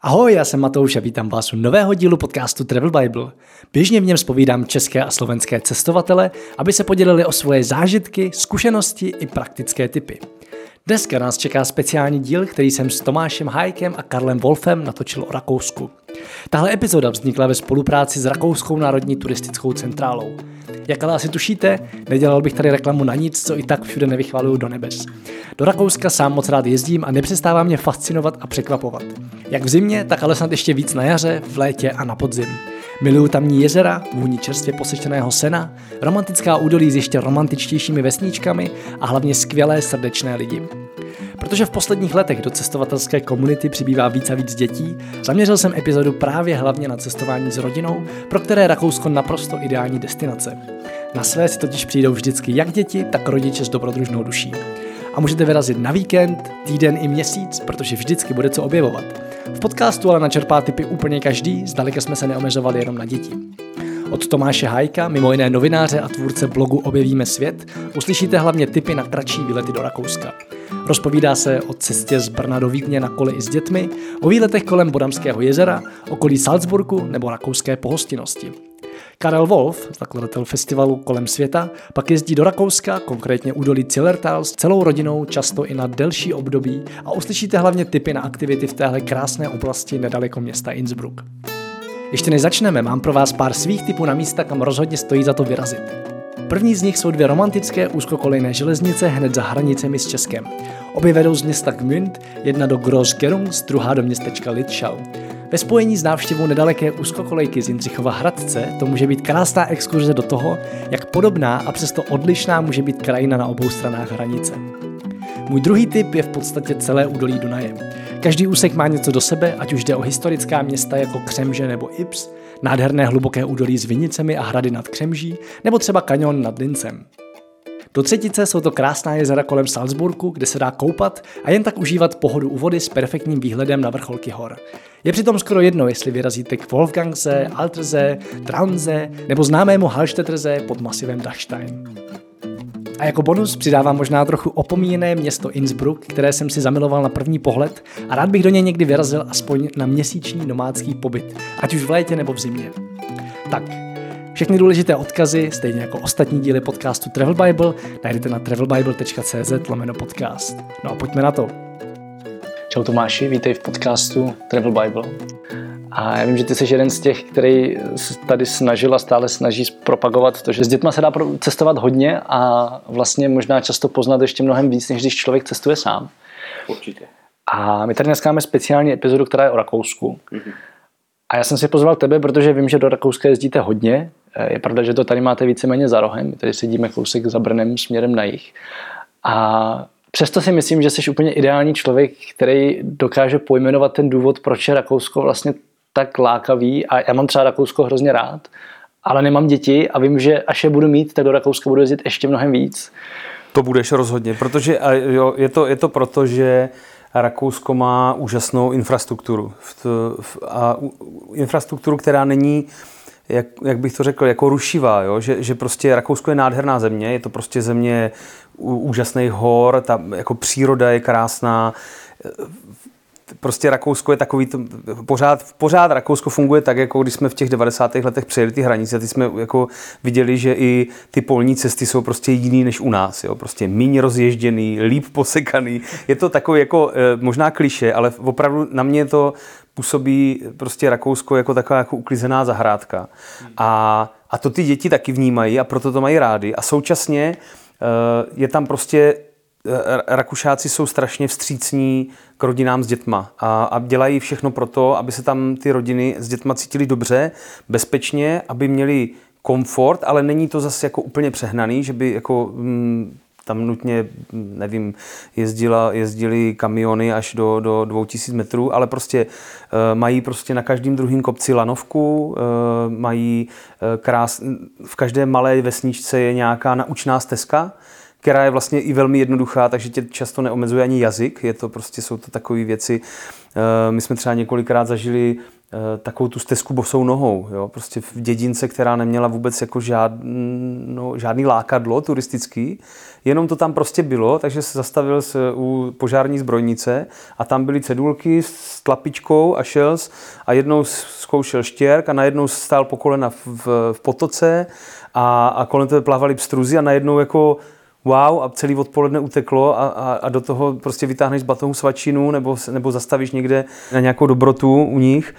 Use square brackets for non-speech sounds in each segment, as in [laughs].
Ahoj, já jsem Matouš a vítám vás u nového dílu podcastu Travel Bible. Běžně v něm spovídám české a slovenské cestovatele, aby se podělili o svoje zážitky, zkušenosti i praktické typy. Dneska nás čeká speciální díl, který jsem s Tomášem Hajkem a Karlem Wolfem natočil o Rakousku. Tahle epizoda vznikla ve spolupráci s Rakouskou národní turistickou centrálou. Jak ale asi tušíte, nedělal bych tady reklamu na nic, co i tak všude nevychvaluju do nebes. Do Rakouska sám moc rád jezdím a nepřestává mě fascinovat a překvapovat. Jak v zimě, tak ale snad ještě víc na jaře, v létě a na podzim. Miluju tamní jezera, vůni čerstvě posečeného sena, romantická údolí s ještě romantičtějšími vesničkami a hlavně skvělé srdečné lidi. Protože v posledních letech do cestovatelské komunity přibývá víc a víc dětí, zaměřil jsem epizodu právě hlavně na cestování s rodinou, pro které Rakousko naprosto ideální destinace. Na své si totiž přijdou vždycky jak děti, tak rodiče s dobrodružnou duší. A můžete vyrazit na víkend, týden i měsíc, protože vždycky bude co objevovat. V podcastu ale načerpá typy úplně každý, zdaleka jsme se neomezovali jenom na děti. Od Tomáše Hajka, mimo jiné novináře a tvůrce blogu Objevíme svět, uslyšíte hlavně tipy na kratší výlety do Rakouska. Rozpovídá se o cestě z Brna do Vídně na kole i s dětmi, o výletech kolem Bodamského jezera, okolí Salzburgu nebo rakouské pohostinnosti. Karel Wolf, zakladatel festivalu Kolem světa, pak jezdí do Rakouska, konkrétně údolí Zillertal s celou rodinou, často i na delší období a uslyšíte hlavně tipy na aktivity v téhle krásné oblasti nedaleko města Innsbruck. Ještě než začneme, mám pro vás pár svých typů na místa, kam rozhodně stojí za to vyrazit. První z nich jsou dvě romantické úzkokolejné železnice hned za hranicemi s Českem. Obě vedou z města Gmünd, jedna do Groß-Gerungs, druhá do městečka Litschau. Ve spojení s návštěvou nedaleké úzkokolejky z Jindřichova Hradce to může být krásná exkurze do toho, jak podobná a přesto odlišná může být krajina na obou stranách hranice. Můj druhý tip je v podstatě celé údolí Dunaje. Každý úsek má něco do sebe, ať už jde o historická města jako Křemže nebo Ips, nádherné hluboké údolí s vinicemi a hrady nad Křemží, nebo třeba kanion nad Lincem. Do třetice jsou to krásná jezera kolem Salzburgu, kde se dá koupat a jen tak užívat pohodu u vody s perfektním výhledem na vrcholky hor. Je přitom skoro jedno, jestli vyrazíte k Wolfgangse, Altrze, Traunze nebo známému Hallstetterze pod masivem Dachstein. A jako bonus přidávám možná trochu opomíjené město Innsbruck, které jsem si zamiloval na první pohled a rád bych do něj někdy vyrazil aspoň na měsíční nomádský pobyt, ať už v létě nebo v zimě. Tak, všechny důležité odkazy, stejně jako ostatní díly podcastu Travel Bible, najdete na travelbible.cz lomeno podcast. No a pojďme na to. Čau Tomáši, vítej v podcastu Travel Bible. A já vím, že ty jsi jeden z těch, který se tady snažil a stále snaží propagovat to, že s dětma se dá cestovat hodně a vlastně možná často poznat ještě mnohem víc, než když člověk cestuje sám. Určitě. A my tady dneska máme speciální epizodu, která je o Rakousku. Mm-hmm. A já jsem si pozval tebe, protože vím, že do Rakouska jezdíte hodně. Eh, je pravda, že to tady máte víceméně za rohem. My tady sedíme kousek za Brnem směrem na jih. A přesto si myslím, že jsi úplně ideální člověk, který dokáže pojmenovat ten důvod, proč je Rakousko vlastně tak lákavý a já mám třeba Rakousko hrozně rád, ale nemám děti a vím, že až je budu mít, tak do Rakouska budu jezdit ještě mnohem víc. To budeš rozhodně, protože jo, je, to, je to proto, že Rakousko má úžasnou infrastrukturu. A infrastrukturu, která není jak, jak bych to řekl, jako rušivá, jo? Že, že prostě Rakousko je nádherná země, je to prostě země úžasných hor, ta jako příroda je krásná, prostě Rakousko je takový, to, pořád, pořád Rakousko funguje tak, jako když jsme v těch 90. letech přejeli ty hranice a ty jsme jako viděli, že i ty polní cesty jsou prostě jiný než u nás, jo? prostě méně rozježděný, líp posekaný. Je to takový jako eh, možná kliše, ale opravdu na mě to působí prostě Rakousko jako taková jako uklizená zahrádka. A, a to ty děti taky vnímají a proto to mají rádi. A současně eh, je tam prostě Rakušáci jsou strašně vstřícní k rodinám s dětma a, a dělají všechno pro to, aby se tam ty rodiny s dětma cítili dobře, bezpečně, aby měli komfort, ale není to zase jako úplně přehnaný, že by jako mm, tam nutně, nevím, jezdila, jezdili kamiony až do, do 2000 metrů, ale prostě e, mají prostě na každém druhém kopci lanovku, e, mají e, krás, v každé malé vesničce je nějaká naučná stezka, která je vlastně i velmi jednoduchá, takže tě často neomezuje ani jazyk. Je to prostě, jsou to takové věci. Eh, my jsme třeba několikrát zažili Eh, takovou tu stezku bosou nohou. Jo? Prostě v dědince, která neměla vůbec jako žádno, žádný lákadlo turistický, jenom to tam prostě bylo, takže se zastavil se u požární zbrojnice a tam byly cedulky s tlapičkou a šel a jednou zkoušel štěrk a najednou stál po kolena v, v, potoce a, a kolem toho plávali pstruzy a najednou jako wow a celý odpoledne uteklo a, a, a do toho prostě vytáhneš z batohu svačinu nebo, nebo zastavíš někde na nějakou dobrotu u nich.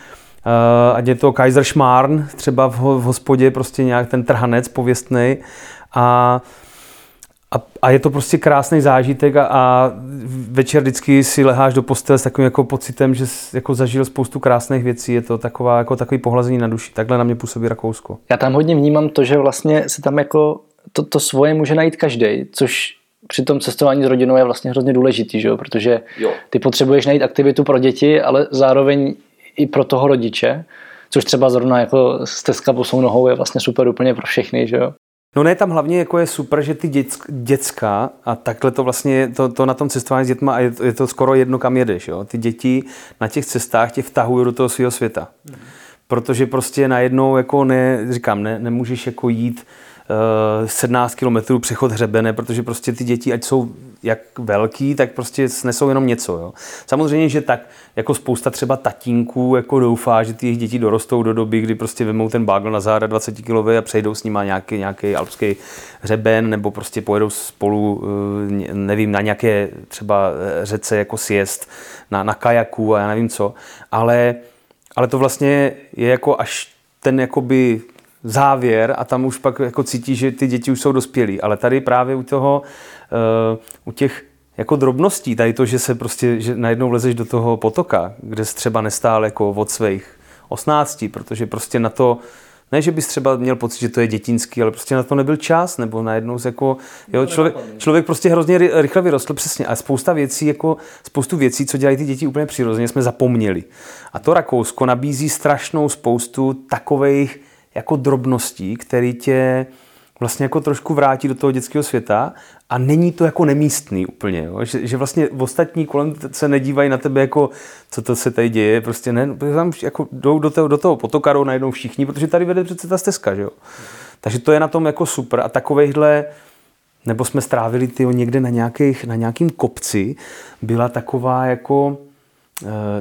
Uh, ať je to Kaiser Schmarn, třeba v, v hospodě, prostě nějak ten trhanec pověstný. A, a, a je to prostě krásný zážitek a, a večer vždycky si leháš do postele s takovým jako pocitem, že jsi jako zažil spoustu krásných věcí. Je to taková, jako takový pohlazení na duši. Takhle na mě působí Rakousko. Já tam hodně vnímám to, že vlastně se tam jako to, to svoje může najít každý, což při tom cestování s rodinou je vlastně hrozně důležitý, že jo? protože jo. ty potřebuješ najít aktivitu pro děti, ale zároveň i pro toho rodiče, což třeba zrovna jako stezka posou nohou je vlastně super úplně pro všechny, že jo. No ne, tam hlavně jako je super, že ty děck, děcka a takhle to vlastně, to, to na tom cestování s dětma a je to, je to skoro jedno, kam jedeš, jo. Ty děti na těch cestách tě vtahují do toho svého světa. Mm. Protože prostě najednou jako ne, říkám, ne, nemůžeš jako jít 17 kilometrů přechod hřebene, protože prostě ty děti, ať jsou jak velký, tak prostě snesou jenom něco. Jo. Samozřejmě, že tak jako spousta třeba tatínků jako doufá, že ty děti dorostou do doby, kdy prostě vemou ten bagl na záda 20 kilový a přejdou s nima nějaký, nějaký alpský hřeben nebo prostě pojedou spolu, eh, nevím, na nějaké třeba řece jako siest, na, na kajaku a já nevím co. Ale, ale to vlastně je jako až ten jakoby závěr a tam už pak jako cítí, že ty děti už jsou dospělí. Ale tady právě u toho, uh, u těch jako drobností, tady to, že se prostě, že najednou vlezeš do toho potoka, kde jsi třeba nestál jako od svých 18, protože prostě na to, ne, že bys třeba měl pocit, že to je dětinský, ale prostě na to nebyl čas, nebo najednou jako, jo, člověk, člověk prostě hrozně rychle vyrostl, přesně, a spousta věcí, jako spoustu věcí, co dělají ty děti úplně přirozeně, jsme zapomněli. A to Rakousko nabízí strašnou spoustu takových jako drobností, který tě vlastně jako trošku vrátí do toho dětského světa a není to jako nemístný úplně, jo? Že, že vlastně ostatní kolem se nedívají na tebe jako, co to se tady děje, prostě ne, tam jako jdou do toho, do toho potokarou najednou všichni, protože tady vede přece ta stezka, že jo. Takže to je na tom jako super a takovejhle, nebo jsme strávili ty někde na, nějakých, na nějakým kopci, byla taková jako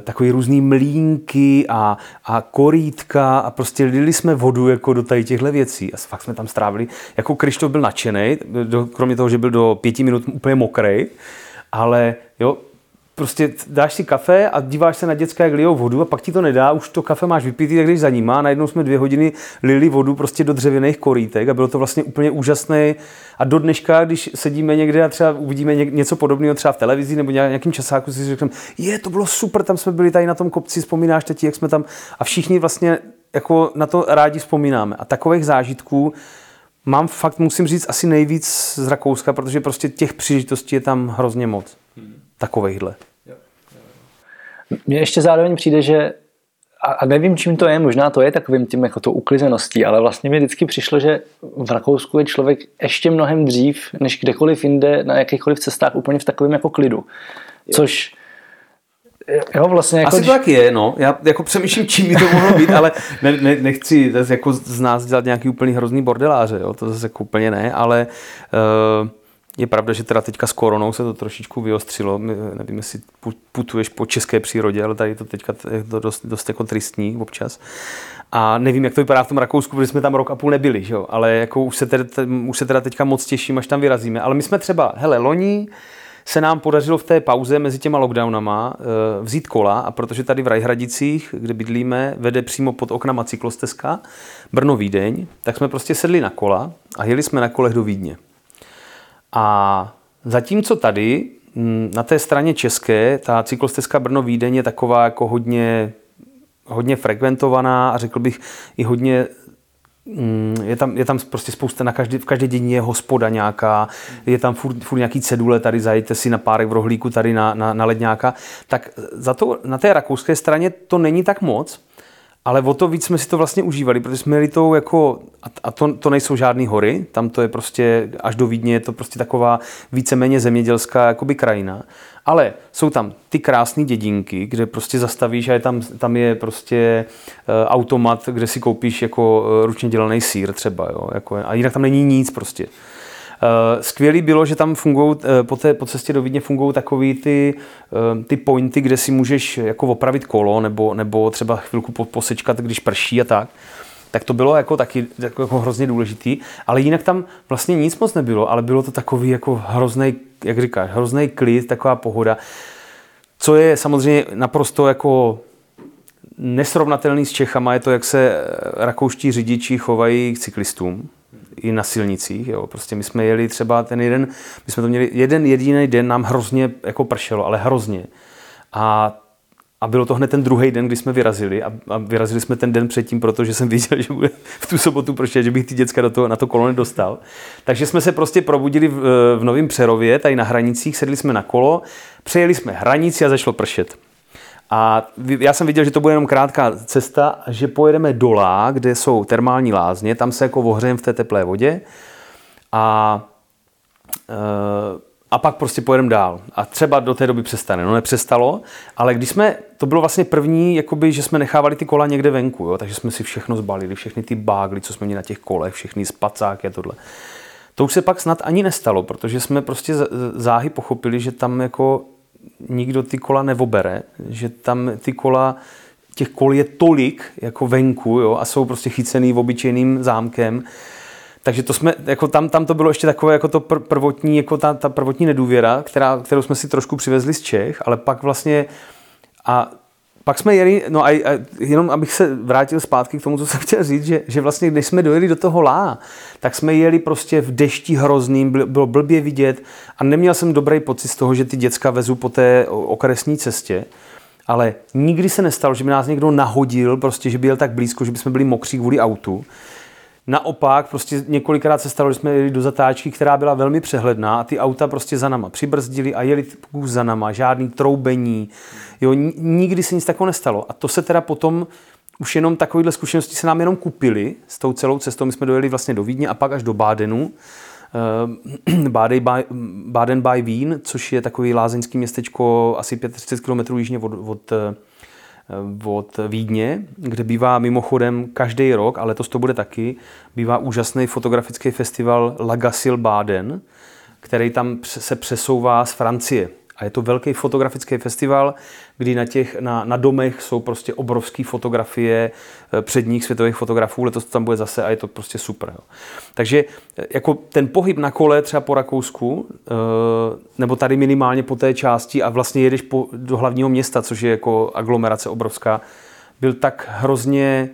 takový různý mlínky a, a korítka a prostě lili jsme vodu jako do tady těchto věcí a fakt jsme tam strávili. Jako Krištof byl nadšený, kromě toho, že byl do pěti minut úplně mokrej, ale jo, prostě dáš si kafe a díváš se na dětské, jak lijou vodu a pak ti to nedá, už to kafe máš vypít, tak když za ním a najednou jsme dvě hodiny lili vodu prostě do dřevěných korítek a bylo to vlastně úplně úžasné. A do dneška, když sedíme někde a třeba uvidíme něco podobného třeba v televizi nebo nějakým časáku, si řekneme, je, to bylo super, tam jsme byli tady na tom kopci, vzpomínáš teď, jak jsme tam a všichni vlastně jako na to rádi vzpomínáme. A takových zážitků mám fakt, musím říct, asi nejvíc z Rakouska, protože prostě těch příležitostí je tam hrozně moc. Hmm. Takovejhle. Mně ještě zároveň přijde, že a nevím, čím to je, možná to je takovým tím jako to uklizeností, ale vlastně mi vždycky přišlo, že v Rakousku je člověk ještě mnohem dřív, než kdekoliv jinde, na jakýchkoliv cestách, úplně v takovém jako klidu. Což Jo, vlastně jako Asi to tak je, no. Já jako přemýšlím, čím by to mohlo být, ale ne, ne, nechci jako z nás dělat nějaký úplný hrozný bordeláře, jo. To zase jako úplně ne, ale uh, je pravda, že teda teďka s koronou se to trošičku vyostřilo. Nevím, jestli putuješ po české přírodě, ale tady to teďka je to dost, dost jako tristní občas. A nevím, jak to vypadá v tom Rakousku, protože jsme tam rok a půl nebyli, že jo? ale jako už se, teda, už se teda teďka moc těším, až tam vyrazíme. Ale my jsme třeba, hele, loni se nám podařilo v té pauze mezi těma lockdownama eh, vzít kola a protože tady v Rajhradicích, kde bydlíme, vede přímo pod oknama cyklostezka Brno-Vídeň, tak jsme prostě sedli na kola a jeli jsme na kolech do Vídně. A zatímco tady mm, na té straně české ta cyklostezka Brno-Vídeň je taková jako hodně, hodně frekventovaná a řekl bych i hodně mm, je tam, je tam prostě spousta, na každý, v každé dění je hospoda nějaká, je tam furt, furt nějaký cedule, tady zajďte si na párek v rohlíku, tady na, na, na ledňáka. Tak za to, na té rakouské straně to není tak moc, ale o to víc jsme si to vlastně užívali, protože jsme jeli tou jako, a to, to nejsou žádné hory, tam to je prostě, až do Vídně je to prostě taková víceméně zemědělská jakoby krajina, ale jsou tam ty krásné dědinky, kde prostě zastavíš a je tam, tam je prostě uh, automat, kde si koupíš jako uh, ručně dělaný sír třeba, jo, jako, a jinak tam není nic prostě. Uh, skvělý bylo, že tam fungují, uh, po, té, po cestě do Vídně fungují takový ty, uh, ty pointy, kde si můžeš jako opravit kolo nebo, nebo třeba chvilku posečkat, když prší a tak. Tak to bylo jako taky jako, jako hrozně důležitý, ale jinak tam vlastně nic moc nebylo, ale bylo to takový jako hrozný, jak říkáš, hrozný klid, taková pohoda, co je samozřejmě naprosto jako nesrovnatelný s Čechama, je to, jak se rakouští řidiči chovají k cyklistům i na silnicích. Jo. Prostě my jsme jeli třeba ten jeden, my jsme to měli jeden jediný den, nám hrozně jako pršelo, ale hrozně. A a bylo to hned ten druhý den, kdy jsme vyrazili a, a vyrazili jsme ten den předtím, protože jsem věděl, že bude v tu sobotu pršet, že bych ty děcka do toho, na to kolo nedostal. Takže jsme se prostě probudili v, v Novém Přerově, tady na hranicích, sedli jsme na kolo, přejeli jsme hranici a začalo pršet. A já jsem viděl, že to bude jenom krátká cesta, že pojedeme dolá, kde jsou termální lázně, tam se jako ohřejeme v té teplé vodě a e, a pak prostě pojedeme dál. A třeba do té doby přestane. No nepřestalo, ale když jsme, to bylo vlastně první, jakoby, že jsme nechávali ty kola někde venku, jo? takže jsme si všechno zbalili, všechny ty bágly, co jsme měli na těch kolech, všechny spacáky a tohle. To už se pak snad ani nestalo, protože jsme prostě záhy pochopili, že tam jako nikdo ty kola nevobere, že tam ty kola, těch kol je tolik jako venku jo, a jsou prostě chycený v obyčejným zámkem, takže to jsme, jako tam, tam to bylo ještě takové jako to prvotní, jako ta, ta prvotní nedůvěra, která, kterou jsme si trošku přivezli z Čech, ale pak vlastně a pak jsme jeli, no a, a jenom abych se vrátil zpátky k tomu, co jsem chtěl říct, že, že vlastně když jsme dojeli do toho lá, tak jsme jeli prostě v dešti hrozným, bylo blbě vidět a neměl jsem dobrý pocit z toho, že ty děcka vezu po té okresní cestě, ale nikdy se nestalo, že by nás někdo nahodil, prostě, že byl tak blízko, že by jsme byli mokří kvůli autu. Naopak, prostě několikrát se stalo, že jsme jeli do zatáčky, která byla velmi přehledná a ty auta prostě za náma přibrzdili a jeli kus za náma, žádný troubení. Jo, nikdy se nic takového nestalo. A to se teda potom už jenom takovéhle zkušenosti se nám jenom kupili s tou celou cestou. My jsme dojeli vlastně do Vídně a pak až do Bádenu. Eh, Baden by Wien, což je takový lázeňský městečko asi 35 km jižně od, od eh, od Vídně, kde bývá mimochodem každý rok, a letos to bude taky, bývá úžasný fotografický festival Lagasil Baden, který tam se přesouvá z Francie. A je to velký fotografický festival, kdy na, těch, na, na domech jsou prostě obrovské fotografie eh, předních světových fotografů, letos to tam bude zase a je to prostě super. Jo. Takže eh, jako ten pohyb na kole třeba po Rakousku, eh, nebo tady minimálně po té části a vlastně jedeš po, do hlavního města, což je jako aglomerace obrovská, byl tak hrozně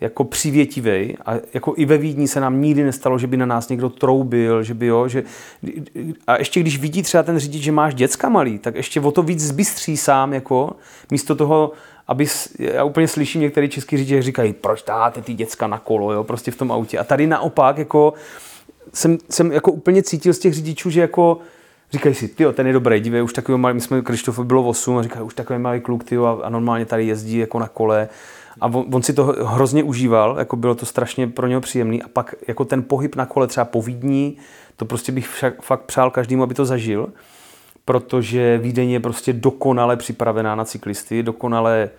jako přivětivý a jako i ve Vídni se nám nikdy nestalo, že by na nás někdo troubil, že by jo, že a ještě když vidí třeba ten řidič, že máš děcka malý, tak ještě o to víc zbystří sám, jako místo toho, aby, já úplně slyším některý český řidiči říkají, proč dáte ty děcka na kolo, jo, prostě v tom autě. A tady naopak, jako jsem, jsem jako úplně cítil z těch řidičů, že jako říkají si, ty ten je dobrý, dívej, už takový malý, my jsme, Krištof bylo 8 a říkají, už takový malý kluk, tyjo, a, a normálně tady jezdí jako na kole a on, on si to hrozně užíval, jako bylo to strašně pro něho příjemný. A pak jako ten pohyb na kole třeba po Vídni, to prostě bych však, fakt přál každému, aby to zažil, protože Vídeň je prostě dokonale připravená na cyklisty, dokonale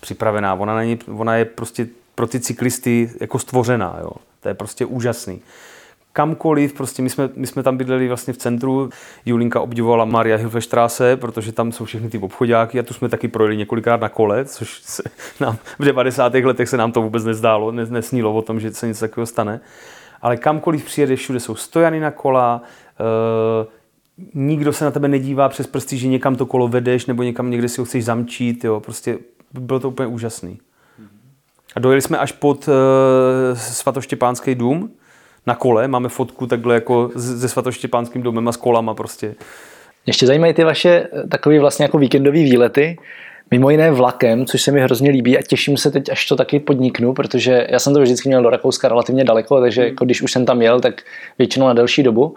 připravená. Ona, není, ona je prostě pro ty cyklisty jako stvořená. Jo. To je prostě úžasný kamkoliv, prostě my jsme, my jsme tam bydleli vlastně v centru, Julinka obdivovala Maria Hilfestrasse, protože tam jsou všechny ty obchodáky a tu jsme taky projeli několikrát na kole, což se nám v 90. letech se nám to vůbec nezdálo, nesnílo o tom, že se něco takového stane. Ale kamkoliv přijedeš, všude jsou stojany na kola, e, nikdo se na tebe nedívá přes prsty, že někam to kolo vedeš nebo někam někde si ho chceš zamčít, jo, prostě bylo to úplně úžasný. A dojeli jsme až pod e, svatoštěpánský dům, na kole, máme fotku takhle jako se svatoštěpánským domem a s kolama prostě. Ještě zajímají ty vaše eh, takové vlastně jako víkendové výlety, mimo jiné vlakem, což se mi hrozně líbí a těším se teď, až to taky podniknu, protože já jsem to vždycky měl do Rakouska relativně daleko, takže jako když už jsem tam jel, tak většinou na delší dobu.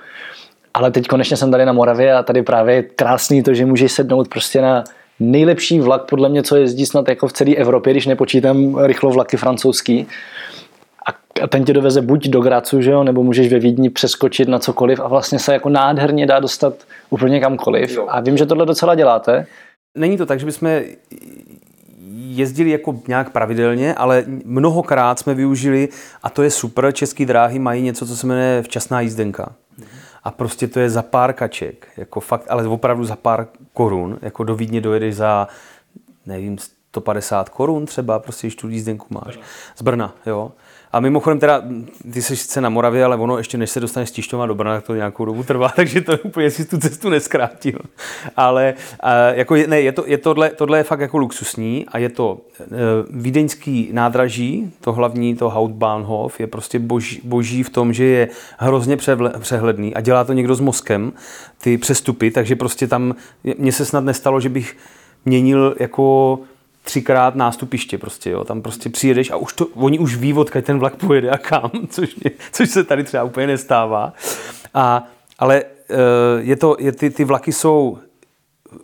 Ale teď konečně jsem tady na Moravě a tady právě je krásný to, že můžeš sednout prostě na nejlepší vlak, podle mě, co jezdí snad jako v celé Evropě, když nepočítám rychlo vlaky francouzský. A ten tě doveze buď do Gracu, že jo, nebo můžeš ve Vídni přeskočit na cokoliv a vlastně se jako nádherně dá dostat úplně kamkoliv. Jo. A vím, že tohle docela děláte. Není to tak, že bychom jezdili jako nějak pravidelně, ale mnohokrát jsme využili, a to je super, české dráhy mají něco, co se jmenuje včasná jízdenka. A prostě to je za pár kaček, jako fakt, ale opravdu za pár korun, jako do Vídně dojedeš za, nevím, 150 korun třeba, prostě když tu jízdenku máš. Z Brna, jo. A mimochodem teda, ty jsi sice na Moravě, ale ono ještě než se dostaneš z Tišťova do Brna, tak to nějakou dobu trvá, [laughs] takže to úplně si tu cestu neskrátil. Ale jako, ne, je to, je tohle, tohle, je fakt jako luxusní a je to e, vídeňský nádraží, to hlavní, to Hauptbahnhof, je prostě boží, boží v tom, že je hrozně přehledný a dělá to někdo s mozkem, ty přestupy, takže prostě tam, mně se snad nestalo, že bych měnil jako třikrát nástupiště prostě, jo. Tam prostě přijedeš a už to, oni už ví, odkud ten vlak pojede a kam, [laughs] což, mě, což se tady třeba úplně nestává. A, ale eh, je to, je, ty, ty vlaky jsou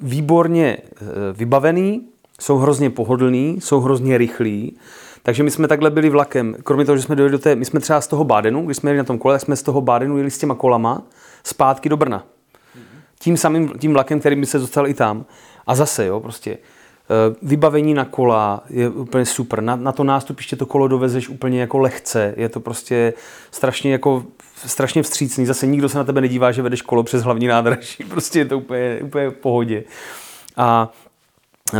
výborně eh, vybavený, jsou hrozně pohodlný, jsou hrozně rychlí, takže my jsme takhle byli vlakem, kromě toho, že jsme dojeli do té, my jsme třeba z toho Bádenu, když jsme jeli na tom kole, jsme z toho Bádenu jeli s těma kolama zpátky do Brna. Tím samým tím vlakem, který by se dostal i tam. A zase, jo, prostě vybavení na kola je úplně super. Na, na to nástupiště to kolo dovezeš úplně jako lehce. Je to prostě strašně jako strašně vstřícný. Zase nikdo se na tebe nedívá, že vedeš kolo přes hlavní nádraží. [laughs] Prostě je to úplně, úplně v pohodě. A Uh,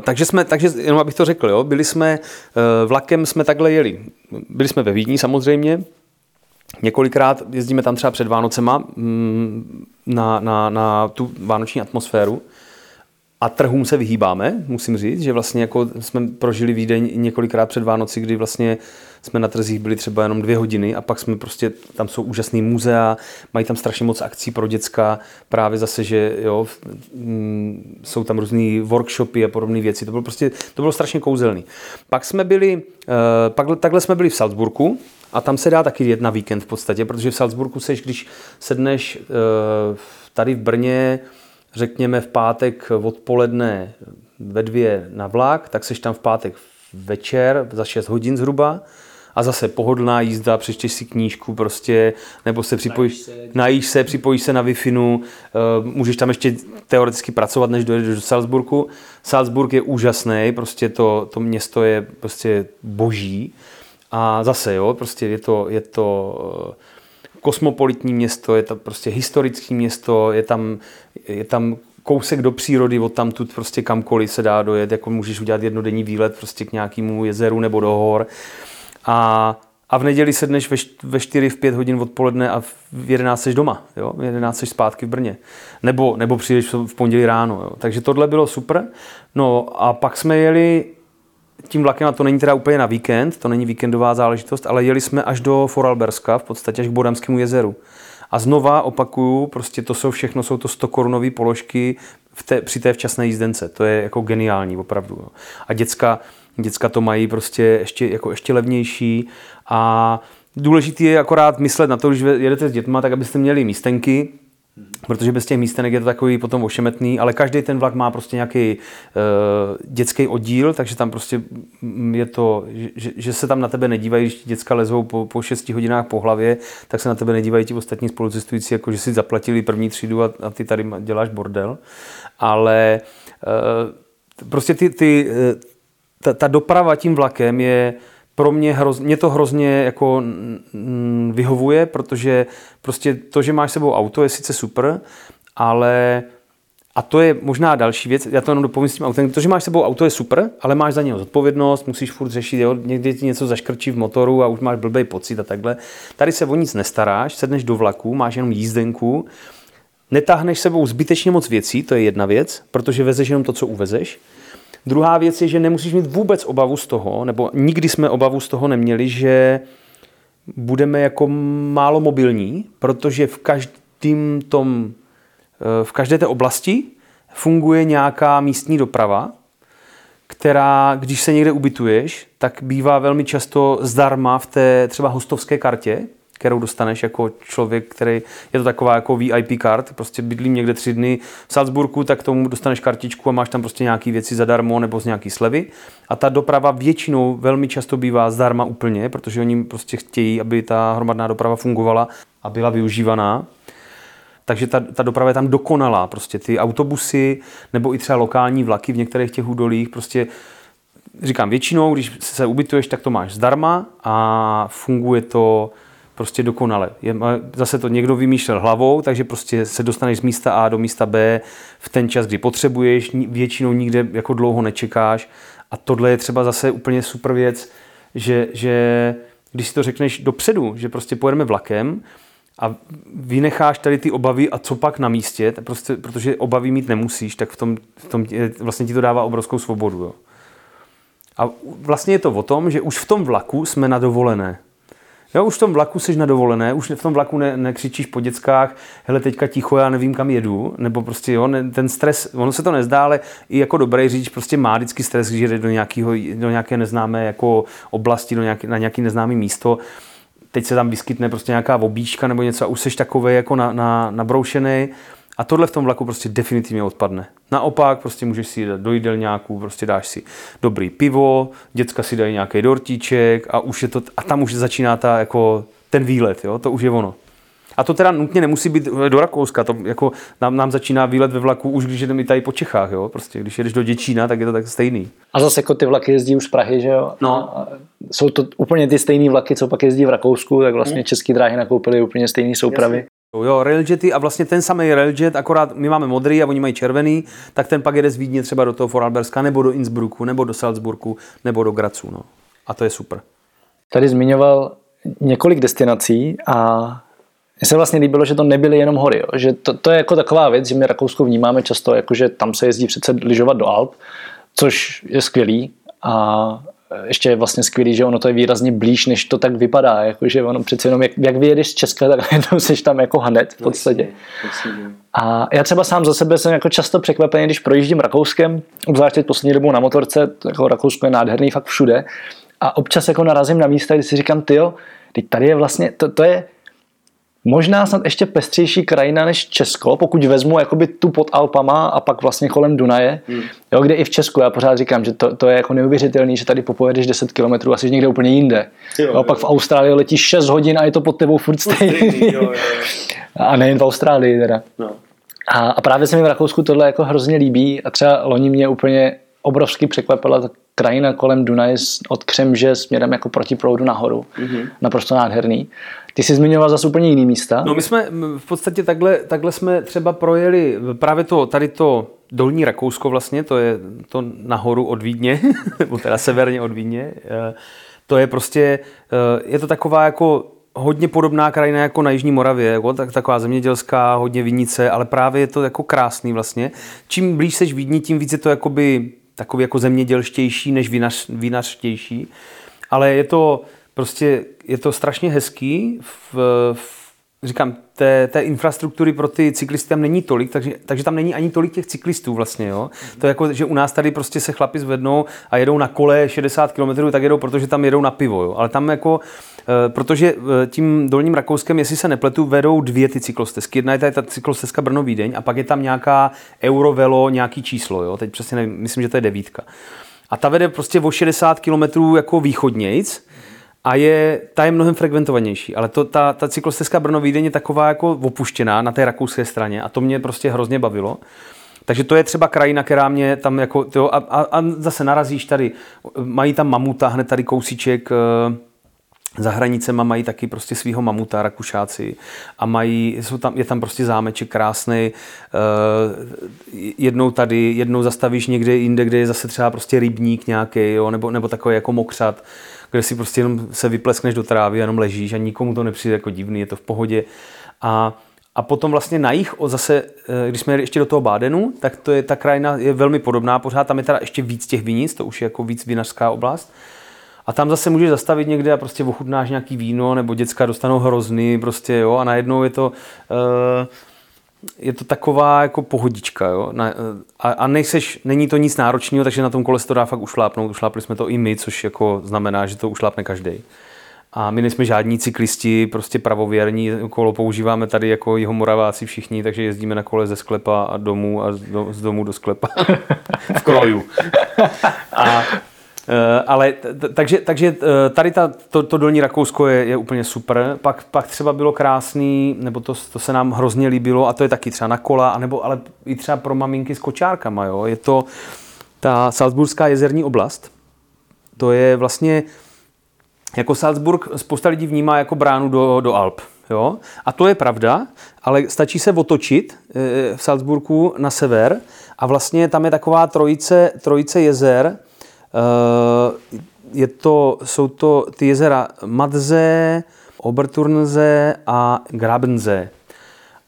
takže jsme, takže jenom abych to řekl, jo, byli jsme, uh, vlakem jsme takhle jeli. Byli jsme ve Vídni samozřejmě, několikrát jezdíme tam třeba před Vánocema mm, na, na, na tu vánoční atmosféru. A trhům se vyhýbáme, musím říct, že vlastně jako jsme prožili Vídeň několikrát před Vánoci, kdy vlastně jsme na trzích byli třeba jenom dvě hodiny a pak jsme prostě, tam jsou úžasný muzea, mají tam strašně moc akcí pro děcka, právě zase, že jo, mm, jsou tam různé workshopy a podobné věci, to bylo prostě, to bylo strašně kouzelný. Pak jsme byli, eh, pak takhle jsme byli v Salzburgu, a tam se dá taky jet na víkend v podstatě, protože v Salzburgu seš, když sedneš eh, tady v Brně, řekněme v pátek odpoledne ve dvě na vlak, tak seš tam v pátek večer za 6 hodin zhruba a zase pohodlná jízda, přečteš si knížku prostě, nebo se připojíš, se, najíš se, připojíš se na wi uh, můžeš tam ještě teoreticky pracovat, než dojedeš do Salzburgu. Salzburg je úžasný, prostě to, to město je prostě boží a zase, jo, prostě je to, je to kosmopolitní město, je to prostě historické město, je tam, je tam kousek do přírody, od tam tu prostě kamkoliv se dá dojet, jako můžeš udělat jednodenní výlet prostě k nějakému jezeru nebo do hor. A, a v neděli sedneš ve, ve 4, v 5 hodin odpoledne a v 11 jsi doma, jo? v 11 jsi zpátky v Brně. Nebo, nebo přijdeš v pondělí ráno. Jo? Takže tohle bylo super. No a pak jsme jeli tím vlakem, a to není teda úplně na víkend, to není víkendová záležitost, ale jeli jsme až do Foralberska, v podstatě až k Bodamskému jezeru. A znova opakuju, prostě to jsou všechno, jsou to 100 korunové položky v té, při té včasné jízdence. To je jako geniální, opravdu. Jo. A děcka, děcka to mají prostě ještě, jako ještě levnější a důležité je akorát myslet na to, když jedete s dětma, tak abyste měli místenky, Protože bez těch místenek je to takový potom ošemetný, ale každý ten vlak má prostě nějaký uh, dětský oddíl, takže tam prostě je to, že, že se tam na tebe nedívají, když děcka lezou po, po 6 hodinách po hlavě, tak se na tebe nedívají ti ostatní spolucestující, jako že si zaplatili první třídu a, a ty tady děláš bordel. Ale uh, prostě ty, ty, uh, ta, ta doprava tím vlakem je pro mě, hroz, mě to hrozně jako vyhovuje, protože prostě to, že máš sebou auto, je sice super, ale a to je možná další věc, já to jenom dopovím s tím autem, to, že máš sebou auto je super, ale máš za něho zodpovědnost, musíš furt řešit, jo, někdy ti něco zaškrčí v motoru a už máš blbý pocit a takhle. Tady se o nic nestaráš, sedneš do vlaku, máš jenom jízdenku, netáhneš sebou zbytečně moc věcí, to je jedna věc, protože vezeš jenom to, co uvezeš. Druhá věc je, že nemusíš mít vůbec obavu z toho, nebo nikdy jsme obavu z toho neměli, že budeme jako málo mobilní, protože v každém tom, eh, v každé té oblasti funguje nějaká místní doprava, která, když se někde ubytuješ, tak bývá velmi často zdarma v té třeba hostovské kartě, kterou dostaneš jako člověk, který je to taková jako VIP kart, prostě bydlím někde tři dny v Salzburgu, tak tomu dostaneš kartičku a máš tam prostě nějaké věci zadarmo nebo z nějaký slevy. A ta doprava většinou velmi často bývá zdarma úplně, protože oni prostě chtějí, aby ta hromadná doprava fungovala a byla využívaná. Takže ta, ta doprava je tam dokonalá. Prostě ty autobusy nebo i třeba lokální vlaky v některých těch údolích prostě říkám, většinou, když se ubytuješ, tak to máš zdarma a funguje to prostě dokonale. Je, zase to někdo vymýšlel hlavou, takže prostě se dostaneš z místa A do místa B v ten čas, kdy potřebuješ, většinou nikde jako dlouho nečekáš a tohle je třeba zase úplně super věc, že, že když si to řekneš dopředu, že prostě pojedeme vlakem a vynecháš tady ty obavy a co pak na místě, prostě, protože obavy mít nemusíš, tak v tom, v tom vlastně ti to dává obrovskou svobodu. Jo. A vlastně je to o tom, že už v tom vlaku jsme na dovolené. Jo, už v tom vlaku jsi na dovolené, už v tom vlaku ne, nekřičíš po dětskách, hele, teďka ticho, já nevím, kam jedu, nebo prostě jo, ten stres, ono se to nezdá, ale i jako dobrý řidič prostě má vždycky stres, když jde do, nějakého, do nějaké neznámé jako oblasti, do nějaké, na nějaké neznámé místo, teď se tam vyskytne prostě nějaká obíčka nebo něco a už jsi takový jako na, na, nabroušený a tohle v tom vlaku prostě definitivně odpadne. Naopak, prostě můžeš si jít do jídelňáku, prostě dáš si dobrý pivo, děcka si dají nějaký dortíček a už je to, a tam už začíná ta, jako, ten výlet, jo? to už je ono. A to teda nutně nemusí být do Rakouska, to jako nám, nám začíná výlet ve vlaku už když jdeme tady po Čechách, jo? Prostě když jedeš do Děčína, tak je to tak stejný. A zase jako ty vlaky jezdí už z Prahy, že jo? No. A jsou to úplně ty stejné vlaky, co pak jezdí v Rakousku, tak vlastně hmm. české dráhy nakoupily úplně stejné soupravy. Jo, Railjety a vlastně ten samý Railjet, akorát my máme modrý a oni mají červený, tak ten pak jede z Vídně třeba do toho Vorarlberska, nebo do Innsbrucku, nebo do Salzburgu, nebo do Gracu. No. A to je super. Tady zmiňoval několik destinací a mně se vlastně líbilo, že to nebyly jenom hory. Jo. Že to, to, je jako taková věc, že my Rakousko vnímáme často, jako že tam se jezdí přece lyžovat do Alp, což je skvělý. A ještě je vlastně skvělý, že ono to je výrazně blíž, než to tak vypadá. Jakože ono přece jenom, jak, jak vyjedeš z Česka, tak [laughs] jednou jsi tam jako hned v podstatě. A já třeba sám za sebe jsem jako často překvapený, když projíždím Rakouskem, obzvláště poslední dobou na motorce, jako Rakousko je nádherný fakt všude. A občas jako narazím na místa, kdy si říkám, tyjo, teď tady je vlastně, to, to je možná snad ještě pestřejší krajina než Česko, pokud vezmu jakoby tu pod Alpama a pak vlastně kolem Dunaje, hmm. jo, kde i v Česku, já pořád říkám, že to, to je jako neuvěřitelný, že tady popojedeš 10 km a jsi někde úplně jinde. Jo, jo, jo. Pak v Austrálii letíš 6 hodin a je to pod tebou furt stejný. Jo, jo, jo. a nejen v Austrálii teda. No. A, a právě se mi v Rakousku tohle jako hrozně líbí a třeba loni mě úplně obrovsky překvapila ta krajina kolem Dunaje od Křemže směrem jako proti proudu nahoru. Mm-hmm. Naprosto nádherný. Ty jsi zmiňoval zase úplně jiný místa. No my jsme v podstatě takhle, takhle jsme třeba projeli právě to, tady to dolní Rakousko vlastně, to je to nahoru od Vídně, [laughs] nebo teda severně od Vídně. Eh, to je prostě, eh, je to taková jako hodně podobná krajina jako na Jižní Moravě, jako tak, taková zemědělská, hodně vinice, ale právě je to jako krásný vlastně. Čím blíž seš Vídni, tím víc je to jakoby takový jako zemědělštější než vinař, vinařštější. Ale je to prostě, je to strašně hezký. V, v, říkám, té, té infrastruktury pro ty cyklisty tam není tolik, takže, takže tam není ani tolik těch cyklistů vlastně. Jo? To je jako, že u nás tady prostě se chlapi zvednou a jedou na kole 60 km, tak jedou, protože tam jedou na pivo. Jo? Ale tam jako, e, protože e, tím dolním Rakouskem, jestli se nepletu, vedou dvě ty cyklostezky. Jedna je ta cyklostezka Brno Vídeň a pak je tam nějaká Eurovelo, nějaký číslo. Jo? Teď přesně nevím, myslím, že to je devítka. A ta vede prostě o 60 km jako východnějc, a je, ta je mnohem frekventovanější, ale to, ta, ta cyklostezka Brno Vídeň je taková jako opuštěná na té rakouské straně a to mě prostě hrozně bavilo. Takže to je třeba krajina, která mě tam jako, to, a, a, a zase narazíš tady, mají tam mamuta, hned tady kousíček, eh, za hranicema mají taky prostě svého mamuta, Rakušáci a mají, jsou tam, je tam prostě zámeček krásný. Uh, jednou tady, jednou zastavíš někde jinde, kde je zase třeba prostě rybník nějaký, jo, nebo, nebo takový jako mokřat kde si prostě jenom se vypleskneš do trávy jenom ležíš a nikomu to nepřijde jako divný, je to v pohodě. A a potom vlastně na jich, zase, eh, když jsme jeli ještě do toho Bádenu, tak to je, ta krajina je velmi podobná, pořád tam je teda ještě víc těch vinic, to už je jako víc vinařská oblast. A tam zase můžeš zastavit někde a prostě ochutnáš nějaký víno, nebo děcka dostanou hrozný, prostě jo, a najednou je to, uh, je to taková jako pohodička, jo? Na, a, a nejseš, není to nic náročného, takže na tom kole se to dá fakt ušlápnout. Ušlápli jsme to i my, což jako znamená, že to ušlápne každý. A my nejsme žádní cyklisti, prostě pravověrní, kolo používáme tady jako jeho moraváci všichni, takže jezdíme na kole ze sklepa a domů a z domu do sklepa [laughs] v kroju. A ale takže, takže eh, tady ta, to, to dolní Rakousko je, je úplně super. Pak, pak třeba bylo krásný, nebo to, to se nám hrozně líbilo, a to je taky třeba na kola, anebo ale i třeba pro maminky s kočárkama. Jo. Je to ta Salzburská jezerní oblast. To je vlastně, jako Salzburg spousta lidí vnímá jako bránu do, do Alp. Jo? A to je pravda, ale stačí se otočit eh, v Salzburgu na sever a vlastně tam je taková trojice, trojice jezer, Eh, je to, jsou to ty jezera Madze, Oberturnze a Grabenze.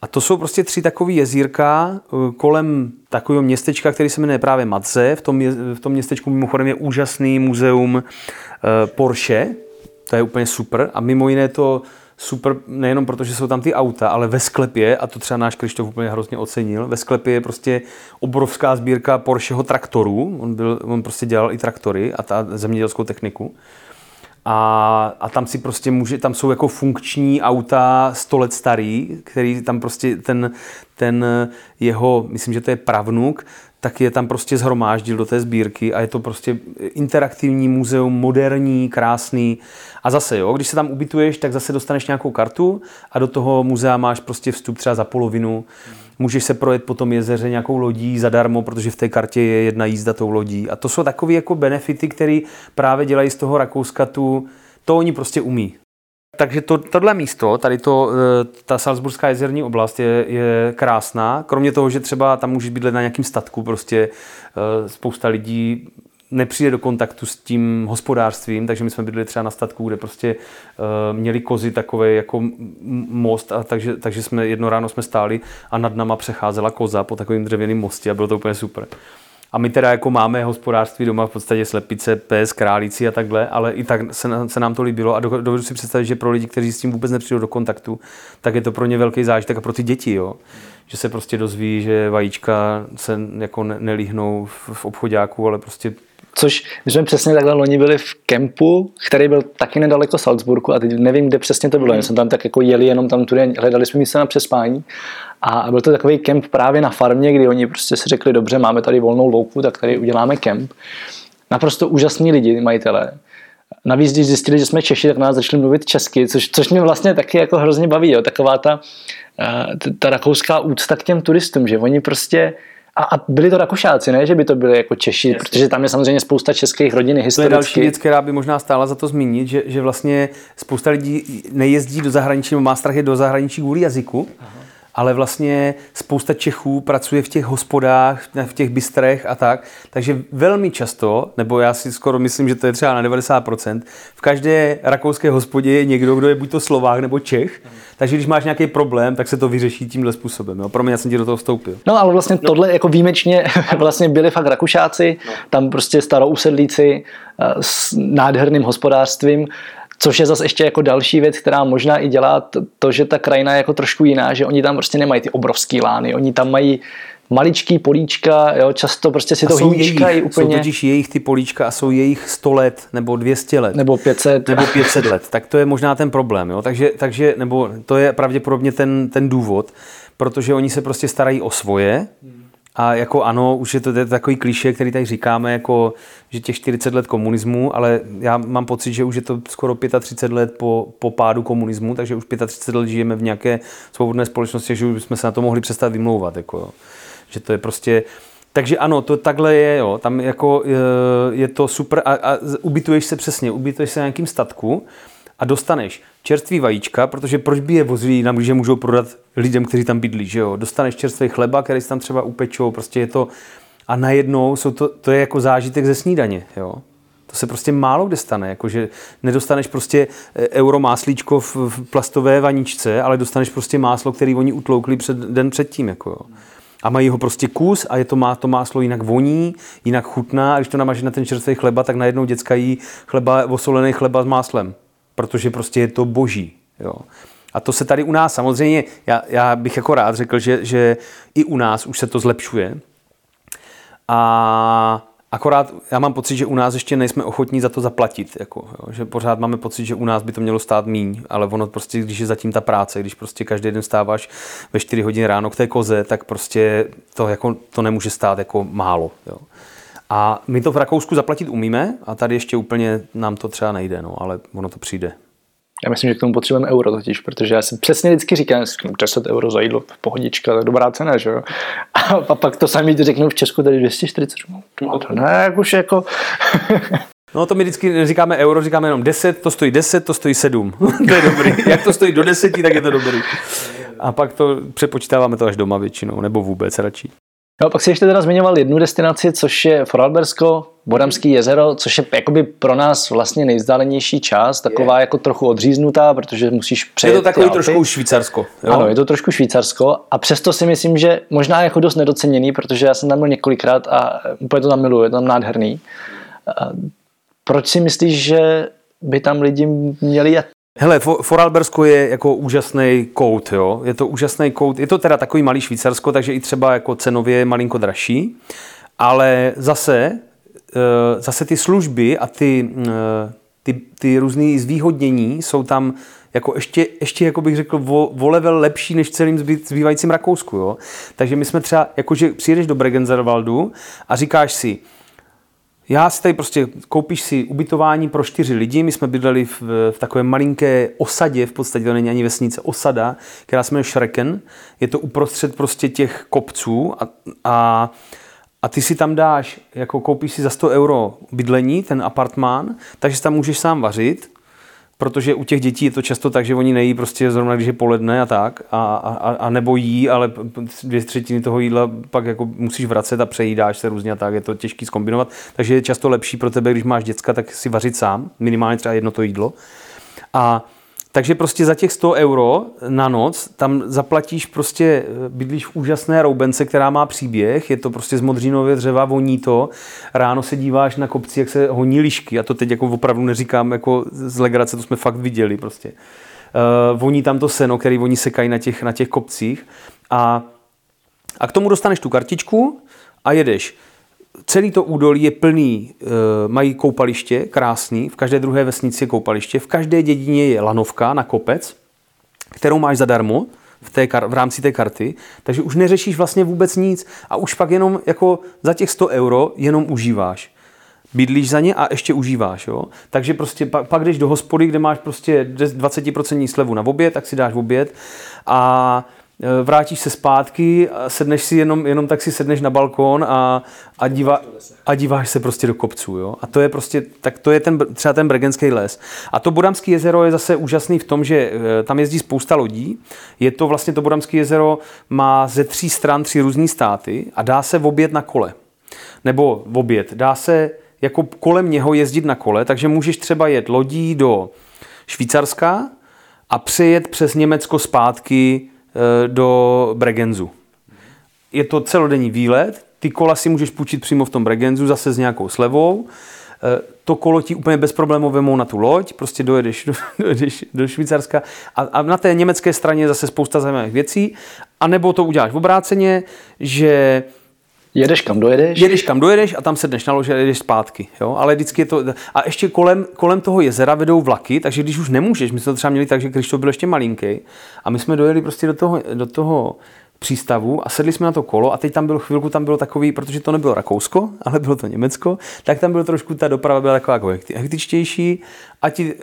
A to jsou prostě tři takové jezírka eh, kolem takového městečka, který se jmenuje právě Madze. V tom, v tom městečku mimochodem je úžasný muzeum eh, Porsche, to je úplně super. A mimo jiné to super nejenom proto, že jsou tam ty auta, ale ve sklepě, a to třeba náš Krištof úplně hrozně ocenil, ve sklepě je prostě obrovská sbírka Porscheho traktorů, on, byl, on prostě dělal i traktory a ta zemědělskou techniku. A, a tam si prostě může, tam jsou jako funkční auta 100 let starý, který tam prostě ten, ten jeho, myslím, že to je pravnuk, tak je tam prostě zhromáždil do té sbírky a je to prostě interaktivní muzeum, moderní, krásný. A zase, jo, když se tam ubytuješ, tak zase dostaneš nějakou kartu a do toho muzea máš prostě vstup třeba za polovinu. Můžeš se projet po tom jezeře nějakou lodí zadarmo, protože v té kartě je jedna jízda tou lodí. A to jsou takové jako benefity, které právě dělají z toho Rakouska tu, to oni prostě umí. Takže to, tohle místo, tady to, eh, ta Salzburská jezerní oblast je, je krásná. Kromě toho, že třeba tam může být na nějakým statku, prostě eh, spousta lidí nepřijde do kontaktu s tím hospodářstvím, takže my jsme bydli třeba na statku, kde prostě uh, měli kozy takové jako most, a takže, takže jsme jedno ráno jsme stáli a nad náma přecházela koza po takovým dřevěným mostě a bylo to úplně super. A my teda jako máme hospodářství doma v podstatě slepice, pes, králíci a takhle, ale i tak se, se nám to líbilo a dovedu si představit, že pro lidi, kteří s tím vůbec nepřijdou do kontaktu, tak je to pro ně velký zážitek a pro ty děti, jo. Že se prostě dozví, že vajíčka se jako nelíhnou v, v obchodáku, ale prostě Což my jsme přesně takhle loni byli v kempu, který byl taky nedaleko Salzburgu a teď nevím, kde přesně to bylo. My jsme tam tak jako jeli jenom tam tudy, hledali jsme místo na přespání a byl to takový kemp právě na farmě, kdy oni prostě si řekli, dobře, máme tady volnou louku, tak tady uděláme kemp. Naprosto úžasní lidi, majitelé. Navíc, když zjistili, že jsme Češi, tak nás začali mluvit česky, což, což mě vlastně taky jako hrozně baví. Jo. Taková ta, eh, ta, ta rakouská úcta k těm turistům, že oni prostě a, a byli to Rakušáci, ne, že by to byli jako Češi, Jasně. protože tam je samozřejmě spousta českých rodin historicky. To je další věc, která by možná stála za to zmínit, že, že vlastně spousta lidí nejezdí do zahraničí, má strach je do zahraničí kvůli jazyku. Aha ale vlastně spousta Čechů pracuje v těch hospodách, v těch bystrech a tak. Takže velmi často, nebo já si skoro myslím, že to je třeba na 90%, v každé rakouské hospodě je někdo, kdo je buď to Slovák nebo Čech. Takže když máš nějaký problém, tak se to vyřeší tímhle způsobem. Jo? Pro mě já jsem ti do toho vstoupil. No ale vlastně no. tohle jako výjimečně [laughs] vlastně byli fakt Rakušáci, no. tam prostě starousedlíci eh, s nádherným hospodářstvím Což je zase ještě jako další věc, která možná i dělá to, že ta krajina je jako trošku jiná, že oni tam prostě nemají ty obrovský lány, oni tam mají maličký políčka, jo, často prostě si a to hýčkají úplně. Jsou totiž jejich ty políčka a jsou jejich 100 let nebo 200 let. Nebo 500. Nebo 500 let. Tak to je možná ten problém. Jo? Takže, takže, nebo to je pravděpodobně ten, ten důvod, protože oni se prostě starají o svoje, hmm a jako ano, už je to, to takový kliše, který tady říkáme, jako, že těch 40 let komunismu, ale já mám pocit, že už je to skoro 35 let po, po pádu komunismu, takže už 35 let žijeme v nějaké svobodné společnosti, že už jsme se na to mohli přestat vymlouvat. Jako, že to je prostě, takže ano, to takhle je, jo. tam jako je, je to super a, a ubytuješ se přesně, ubytuješ se na nějakým statku a dostaneš čerstvý vajíčka, protože proč by je vozili jinam, že můžou prodat lidem, kteří tam bydlí, že jo? Dostaneš čerstvý chleba, který si tam třeba upečou, prostě je to a najednou jsou to, to je jako zážitek ze snídaně, jo? To se prostě málo kde stane, jakože nedostaneš prostě e, euro máslíčko v, v plastové vaničce, ale dostaneš prostě máslo, který oni utloukli před, den předtím, jako jo. A mají ho prostě kus a je to, má, to máslo jinak voní, jinak chutná a když to namaží na ten čerstvý chleba, tak najednou děcka jí chleba, osolený chleba s máslem protože prostě je to boží. Jo. A to se tady u nás samozřejmě, já, já bych jako rád řekl, že, že i u nás už se to zlepšuje. A Akorát já mám pocit, že u nás ještě nejsme ochotní za to zaplatit. Jako, jo, že pořád máme pocit, že u nás by to mělo stát míň, ale ono prostě, když je zatím ta práce, když prostě každý den stáváš ve 4 hodiny ráno k té koze, tak prostě to, jako, to nemůže stát jako málo. Jo. A my to v Rakousku zaplatit umíme a tady ještě úplně nám to třeba nejde, no, ale ono to přijde. Já myslím, že k tomu potřebujeme euro totiž, protože já si přesně vždycky říkám, že 10 euro za jídlo, pohodička, to je dobrá cena, že jo? [laughs] A pak to samý řeknu v Česku tady 240, no to ne, jak už jako... [laughs] No to my vždycky říkáme euro, říkáme jenom 10, to stojí 10, to stojí 7. [laughs] to je dobrý. Jak to stojí do 10, tak je to dobrý. A pak to přepočítáváme to až doma většinou, nebo vůbec radši. No, pak si ještě teda zmiňoval jednu destinaci, což je Foralbersko, Bodamský jezero, což je jakoby pro nás vlastně nejzdálenější část, taková je. jako trochu odříznutá, protože musíš přejet Je to takový trošku Švýcarsko. Jo? Ano, je to trošku Švýcarsko a přesto si myslím, že možná je jako dost nedoceněný, protože já jsem tam byl několikrát a úplně to tam miluju, je tam nádherný. Proč si myslíš, že by tam lidi měli jet? Hele, Foralbersko je jako úžasný kout, jo. Je to úžasný kout. Je to teda takový malý Švýcarsko, takže i třeba jako cenově je malinko dražší, ale zase, eh, zase ty služby a ty, eh, ty, ty různé zvýhodnění jsou tam jako ještě, ještě jako bych řekl, vo, vo level lepší než celým zbývajícím Rakousku. Jo? Takže my jsme třeba, jakože přijedeš do Bregenzerwaldu a říkáš si, já si tady prostě koupíš si ubytování pro čtyři lidi. My jsme bydleli v, v takové malinké osadě, v podstatě to není ani vesnice, osada, která se jmenuje Šreken. Je to uprostřed prostě těch kopců a, a a ty si tam dáš, jako koupíš si za 100 euro bydlení, ten apartmán, takže tam můžeš sám vařit, protože u těch dětí je to často tak, že oni nejí prostě zrovna, když je poledne a tak, a, a, a nebo jí, ale dvě třetiny toho jídla pak jako musíš vracet a přejídáš se různě a tak, je to těžký zkombinovat, takže je často lepší pro tebe, když máš děcka, tak si vařit sám, minimálně třeba jedno to jídlo. A takže prostě za těch 100 euro na noc tam zaplatíš prostě, eh, bydlíš v úžasné roubence, která má příběh, je to prostě z modřínově dřeva, voní to, ráno se díváš na kopci, jak se honí lišky a to teď jako opravdu neříkám jako z legrace, to jsme fakt viděli prostě. Uh, voní tam to seno, který oni sekají na těch, na těch kopcích a, a k tomu dostaneš tu kartičku a jedeš celý to údolí je plný, eh, mají koupaliště, krásný, v každé druhé vesnici je koupaliště, v každé dědině je lanovka na kopec, kterou máš zadarmo v, té, v rámci té karty, takže už neřešíš vlastně vůbec nic a už pak jenom jako za těch 100 euro jenom užíváš. Bydlíš za ně a ještě užíváš. Jo? Takže prostě pak, pak jdeš do hospody, kde máš prostě 20% slevu na oběd, tak si dáš oběd a vrátíš se zpátky, sedneš si jenom, jenom tak si sedneš na balkón a, a, díva, a díváš se prostě do kopců. Jo? A to je prostě, tak to je ten, třeba ten Bregenský les. A to Bodamské jezero je zase úžasný v tom, že eh, tam jezdí spousta lodí. Je to vlastně, to Bodamské jezero má ze tří stran tři různé státy a dá se v oběd na kole. Nebo v oběd. Dá se jako kolem něho jezdit na kole, takže můžeš třeba jet lodí do Švýcarska a přejet přes Německo zpátky Eh, do Bregenzu. Je to celodenní výlet, ty kola si můžeš půjčit přímo v tom Bregenzu, zase s nějakou slevou. Eh, to kolo ti úplně bez problémů vemou na tu loď, prostě dojedeš do, [laughs] dojedeš do Švýcarska a, a na té německé straně je zase spousta zajímavých věcí. A nebo to uděláš v obráceně, že Jedeš kam dojedeš? Jedeš kam dojedeš a tam sedneš na lože a jedeš zpátky. Jo? Ale vždycky je to... A ještě kolem, kolem toho jezera vedou vlaky, takže když už nemůžeš, my jsme to třeba měli tak, že to byl ještě malinký a my jsme dojeli prostě do toho, do toho přístavu a sedli jsme na to kolo a teď tam bylo chvilku, tam bylo takový, protože to nebylo Rakousko, ale bylo to Německo, tak tam bylo trošku, ta doprava byla taková jako hektičtější a ti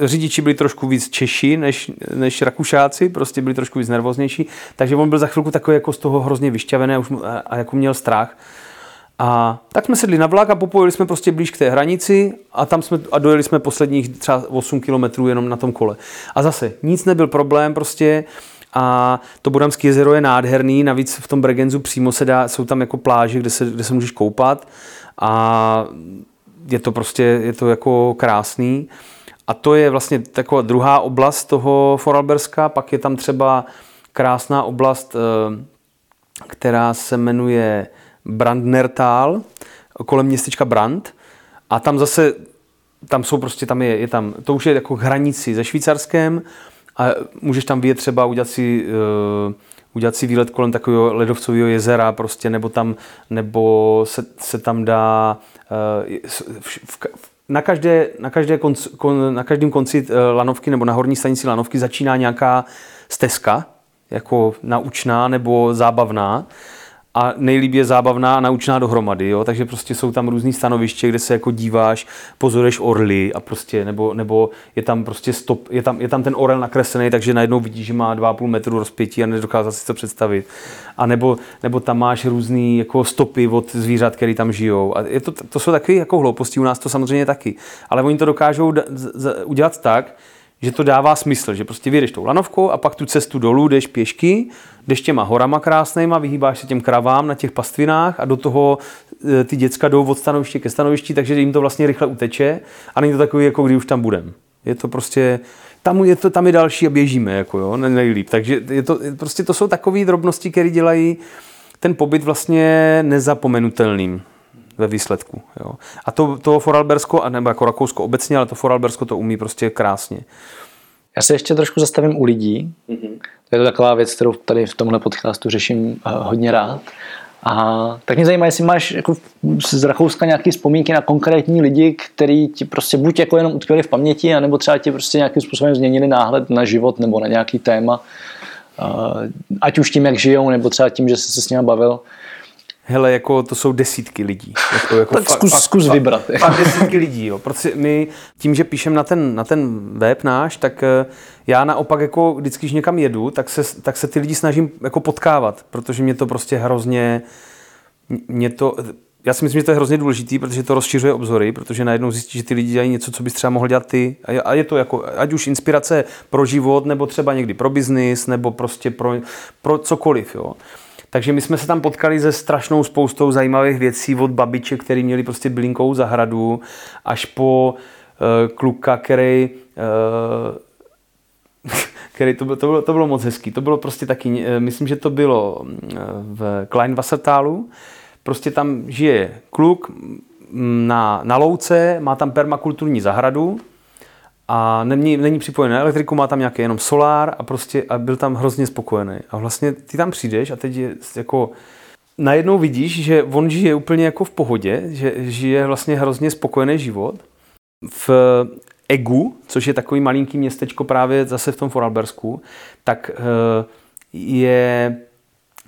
řidiči byli trošku víc Češi než, než Rakušáci, prostě byli trošku víc nervóznější, takže on byl za chvilku takový jako z toho hrozně vyšťavený a, už, a, a jako měl strach. A tak jsme sedli na vlak a popojili jsme prostě blíž k té hranici a tam jsme a dojeli jsme posledních třeba 8 kilometrů jenom na tom kole. A zase nic nebyl problém prostě a to Bodamské jezero je nádherný, navíc v tom Bregenzu přímo se dá, jsou tam jako pláže, kde se, kde se můžeš koupat a je to prostě, je to jako krásný. A to je vlastně taková druhá oblast toho Foralberska. Pak je tam třeba krásná oblast, eh, která se jmenuje Brandnertal, kolem městečka Brand. A tam zase, tam jsou prostě, tam je, je tam, to už je jako hranici se Švýcarskem a můžeš tam vyjet třeba udělat si uh, udělat si výlet kolem takového ledovcového jezera prostě, nebo tam, nebo se, se tam dá uh, v, v, na, každé, na, každé konc, kon, na každém konci uh, lanovky nebo na horní stanici lanovky začíná nějaká stezka, jako naučná nebo zábavná a nejlíp je zábavná a naučná dohromady, jo? takže prostě jsou tam různý stanoviště, kde se jako díváš, pozoruješ orly a prostě, nebo, nebo je tam prostě stop, je tam, je tam ten orel nakreslený, takže najednou vidíš, že má 2,5 metru rozpětí a nedokázal si to představit. A nebo, nebo tam máš různé jako stopy od zvířat, které tam žijou. A je to, to jsou takové jako hlouposti, u nás to samozřejmě taky. Ale oni to dokážou d- z- udělat tak, že to dává smysl, že prostě vyjedeš tou lanovkou a pak tu cestu dolů jdeš pěšky, jdeš těma horama krásnýma, vyhýbáš se těm kravám na těch pastvinách a do toho e, ty děcka jdou od stanoviště ke stanovišti, takže jim to vlastně rychle uteče a není to takový, jako kdy už tam budem. Je to prostě, tam je, to, tam je další a běžíme, jako jo, nejlíp. Takže je to, prostě to jsou takové drobnosti, které dělají ten pobyt vlastně nezapomenutelným ve výsledku. Jo. A to, to Foralbersko, nebo jako Rakousko obecně, ale to Foralbersko to umí prostě krásně. Já se ještě trošku zastavím u lidí. Mm-hmm. To je to taková věc, kterou tady v tomhle podcastu řeším eh, hodně rád. A tak mě zajímá, jestli máš jako z Rakouska nějaké vzpomínky na konkrétní lidi, kteří ti prostě buď jako jenom utkvěli v paměti, anebo třeba ti prostě nějakým způsobem změnili náhled na život nebo na nějaký téma. Eh, ať už tím, jak žijou, nebo třeba tím, že jsi se s nimi bavil hele, jako to jsou desítky lidí. Jako, jako tak fa, zkus, fa, zkus vybrat. Fakt, fakt desítky lidí, jo. Protože my tím, že píšem na ten, na ten web náš, tak eh, já naopak jako vždycky, když někam jedu, tak se, tak se ty lidi snažím jako potkávat, protože mě to prostě hrozně, mě to, já si myslím, že to je hrozně důležitý, protože to rozšiřuje obzory, protože najednou zjistíš, že ty lidi dělají něco, co bys třeba mohl dělat ty. A je to jako, ať už inspirace pro život, nebo třeba někdy pro biznis, nebo prostě pro, pro cokoliv. Jo. Takže my jsme se tam potkali se strašnou spoustou zajímavých věcí od babiček, který měli prostě bylinkou zahradu, až po uh, kluka, který uh, [laughs] který to, bylo, to, bylo, to bylo moc hezký. To bylo prostě taky, uh, myslím, že to bylo v Kleinwassertalu. Prostě tam žije kluk na, na louce, má tam permakulturní zahradu, a není, není připojený na elektriku, má tam nějaký jenom solár a prostě a byl tam hrozně spokojený. A vlastně ty tam přijdeš a teď je jako najednou vidíš, že on žije úplně jako v pohodě, že žije vlastně hrozně spokojený život. V Egu, což je takový malinký městečko právě zase v tom Foralbersku, tak eh, je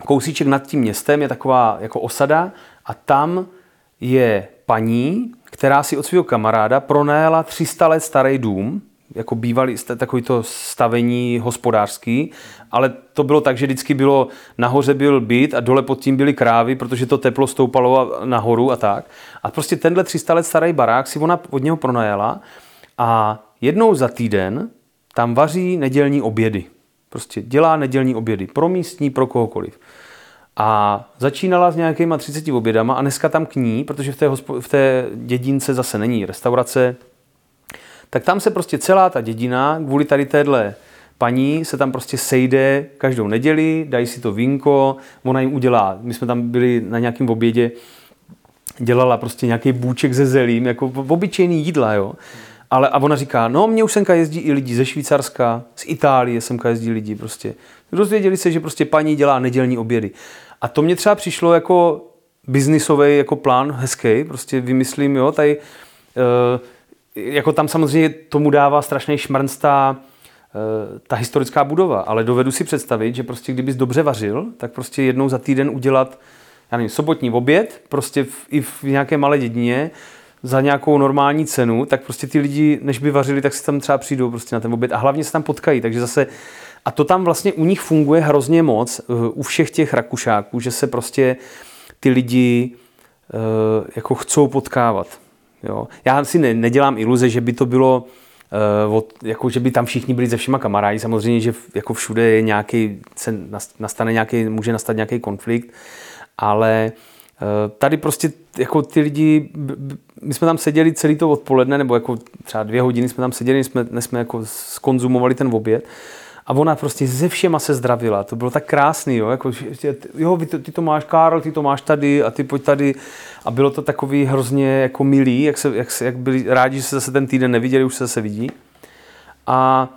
kousíček nad tím městem, je taková jako osada a tam je paní, která si od svého kamaráda pronajala 300 let starý dům, jako bývalý takový to stavení hospodářský, ale to bylo tak, že vždycky bylo, nahoře byl byt a dole pod tím byly krávy, protože to teplo stoupalo nahoru a tak. A prostě tenhle 300 let starý barák si ona od něho pronajala a jednou za týden tam vaří nedělní obědy. Prostě dělá nedělní obědy pro místní, pro kohokoliv. A začínala s nějakýma 30 obědama a dneska tam k ní, protože v té, hospo, v té dědince zase není restaurace, tak tam se prostě celá ta dědina kvůli tady téhle paní se tam prostě sejde každou neděli, dají si to vínko, ona jim udělá, my jsme tam byli na nějakém obědě, dělala prostě nějaký bůček ze zelím, jako obyčejný jídla, jo. Ale a ona říká, no mě už semka jezdí i lidi ze Švýcarska, z Itálie semka jezdí lidi prostě. Dozvěděli se, že prostě paní dělá nedělní obědy. A to mě třeba přišlo jako biznisový jako plán hezký, prostě vymyslím, jo, tady uh, jako tam samozřejmě tomu dává strašný šmrnc ta, uh, ta historická budova, ale dovedu si představit, že prostě kdybys dobře vařil, tak prostě jednou za týden udělat já nevím, sobotní oběd, prostě v, i v nějaké malé dědině, za nějakou normální cenu, tak prostě ty lidi, než by vařili, tak si tam třeba přijdou prostě na ten oběd a hlavně se tam potkají, takže zase a to tam vlastně u nich funguje hrozně moc, eh, u všech těch Rakušáků, že se prostě ty lidi uh, jako chcou potkávat. Jo. Já si ne, nedělám iluze, že by to bylo uh, od, jako, že by tam všichni byli ze všema kamarádi. Samozřejmě, že jako všude je nějaký, se nastane nějaký, může nastat nějaký konflikt, ale tady prostě jako ty lidi, my jsme tam seděli celý to odpoledne, nebo jako třeba dvě hodiny jsme tam seděli, jsme, jsme jako skonzumovali ten oběd a ona prostě se všema se zdravila. To bylo tak krásný, jo, jako, jo, ty, ty to máš, Karl, ty to máš tady a ty pojď tady. A bylo to takový hrozně jako milý, jak, se, jak, jak byli rádi, že se zase ten týden neviděli, už se zase vidí. A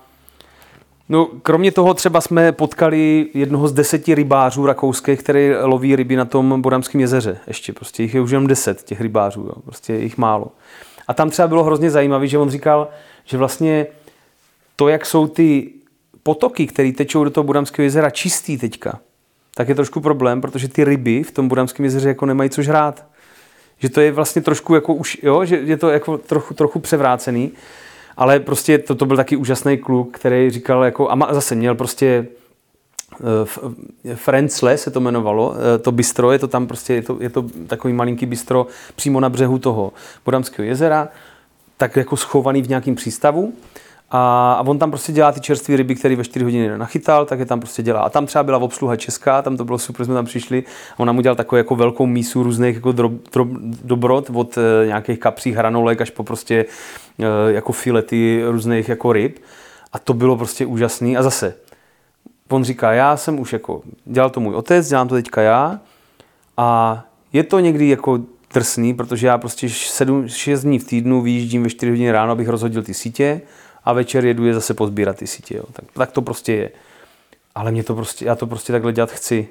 No, kromě toho třeba jsme potkali jednoho z deseti rybářů rakouských, který loví ryby na tom Bodamském jezeře. Ještě prostě jich je už jenom deset těch rybářů, jo. prostě jich málo. A tam třeba bylo hrozně zajímavé, že on říkal, že vlastně to, jak jsou ty potoky, které tečou do toho Budamského jezera čistý teďka, tak je trošku problém, protože ty ryby v tom Budamském jezeře jako nemají co žrát. Že to je vlastně trošku jako už, jo, že je to jako trochu, trochu převrácený. Ale prostě to, to byl taky úžasný kluk, který říkal jako, a zase měl prostě eh, Frenzle se to jmenovalo, eh, to bistro, je to tam prostě, je to, je to takový malinký bistro přímo na břehu toho Bodamského jezera, tak jako schovaný v nějakém přístavu a, a on tam prostě dělá ty čerstvé ryby, které ve 4 hodiny nachytal, tak je tam prostě dělá. A tam třeba byla obsluha česká, tam to bylo super, jsme tam přišli. A on nám udělal takovou jako velkou mísu různých jako drob, drob, dobrot od e, nějakých kapří hranolek až po prostě e, jako filety různých jako ryb. A to bylo prostě úžasný. A zase, on říká, já jsem už jako, dělal to můj otec, dělám to teďka já. A je to někdy jako drsný, protože já prostě 7, 6 dní v týdnu vyjíždím ve 4 hodiny ráno, abych rozhodil ty sítě a večer jedu je zase pozbírat ty sítě. Jo. Tak, tak to prostě je. Ale mě to prostě, já to prostě takhle dělat chci.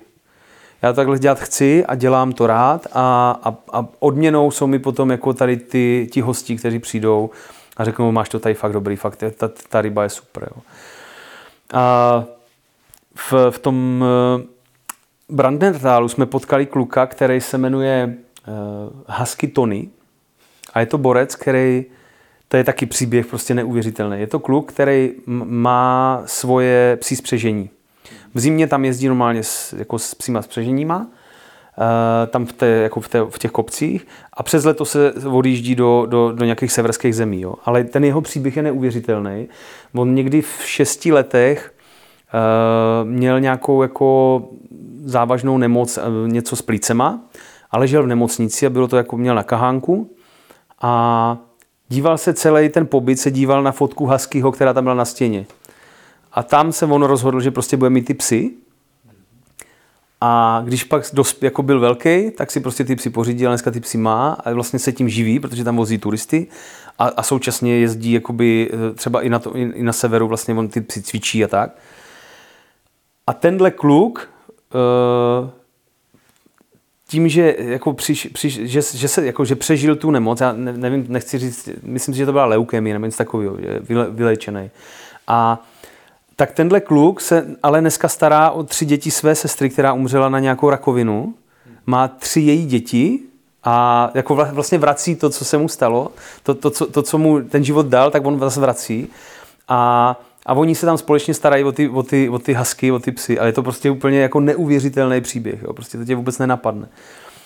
Já to takhle dělat chci a dělám to rád a, a, a odměnou jsou mi potom jako tady ty, ti hosti, kteří přijdou a řeknou, máš to tady fakt dobrý, fakt ta, ta ryba je super. Jo. A v, v tom eh, Brandentálu jsme potkali kluka, který se jmenuje uh, Husky Tony a je to borec, který to je taky příběh prostě neuvěřitelný. Je to kluk, který má svoje psí spřežení. V zimě tam jezdí normálně s, jako s psíma spřeženíma, uh, tam v, té, jako v, té, v těch kopcích a přes leto se odjíždí do, do, do nějakých severských zemí. Jo. Ale ten jeho příběh je neuvěřitelný. On někdy v šesti letech uh, měl nějakou jako závažnou nemoc, uh, něco s plícema a ležel v nemocnici a bylo to jako měl na kahánku a díval se celý ten pobyt, se díval na fotku Huskyho, která tam byla na stěně. A tam se on rozhodl, že prostě bude mít ty psy. A když pak dost, jako byl velký, tak si prostě ty psy pořídil, a dneska ty psy má a vlastně se tím živí, protože tam vozí turisty a, a současně jezdí jakoby, eh, třeba i na, to, i na severu, vlastně on ty psy cvičí a tak. A tenhle kluk uh, tím, že, jako přiš, přiš, že, že, se, jako, že přežil tu nemoc, já nevím, nechci říct, myslím si, že to byla leukemie nebo něco takového, vyle, vylečený. A tak tenhle kluk se ale dneska stará o tři děti své sestry, která umřela na nějakou rakovinu. Má tři její děti a jako vlastně vrací to, co se mu stalo, to, to, co, to co mu ten život dal, tak on zase vrací. A a oni se tam společně starají o ty, o ty, o ty husky, o ty psy, ale je to prostě úplně jako neuvěřitelný příběh, jo? prostě to tě vůbec nenapadne.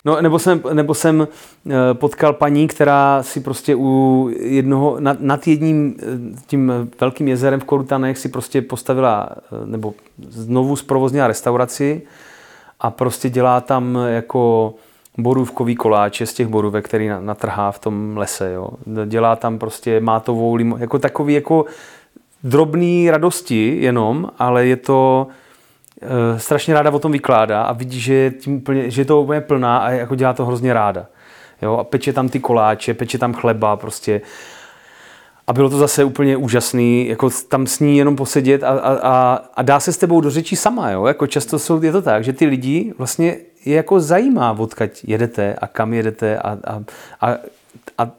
No, nebo jsem, nebo jsem eh, potkal paní, která si prostě u jednoho, nad, nad jedním eh, tím velkým jezerem v Korutanech si prostě postavila, eh, nebo znovu zprovoznila restauraci a prostě dělá tam jako borůvkový koláče z těch borůvek, který natrhá v tom lese. Jo. Dělá tam prostě mátovou limo, jako takový jako drobný radosti jenom, ale je to e, strašně ráda o tom vykládá a vidí, že je, tím úplně, že je to úplně plná a jako dělá to hrozně ráda. Jo, a peče tam ty koláče, peče tam chleba prostě. A bylo to zase úplně úžasný, jako tam s ní jenom posedět a, a, a, a dá se s tebou do řečí sama, jo? Jako často jsou, je to tak, že ty lidi vlastně je jako zajímá, odkud jedete a kam jedete a, a, a, a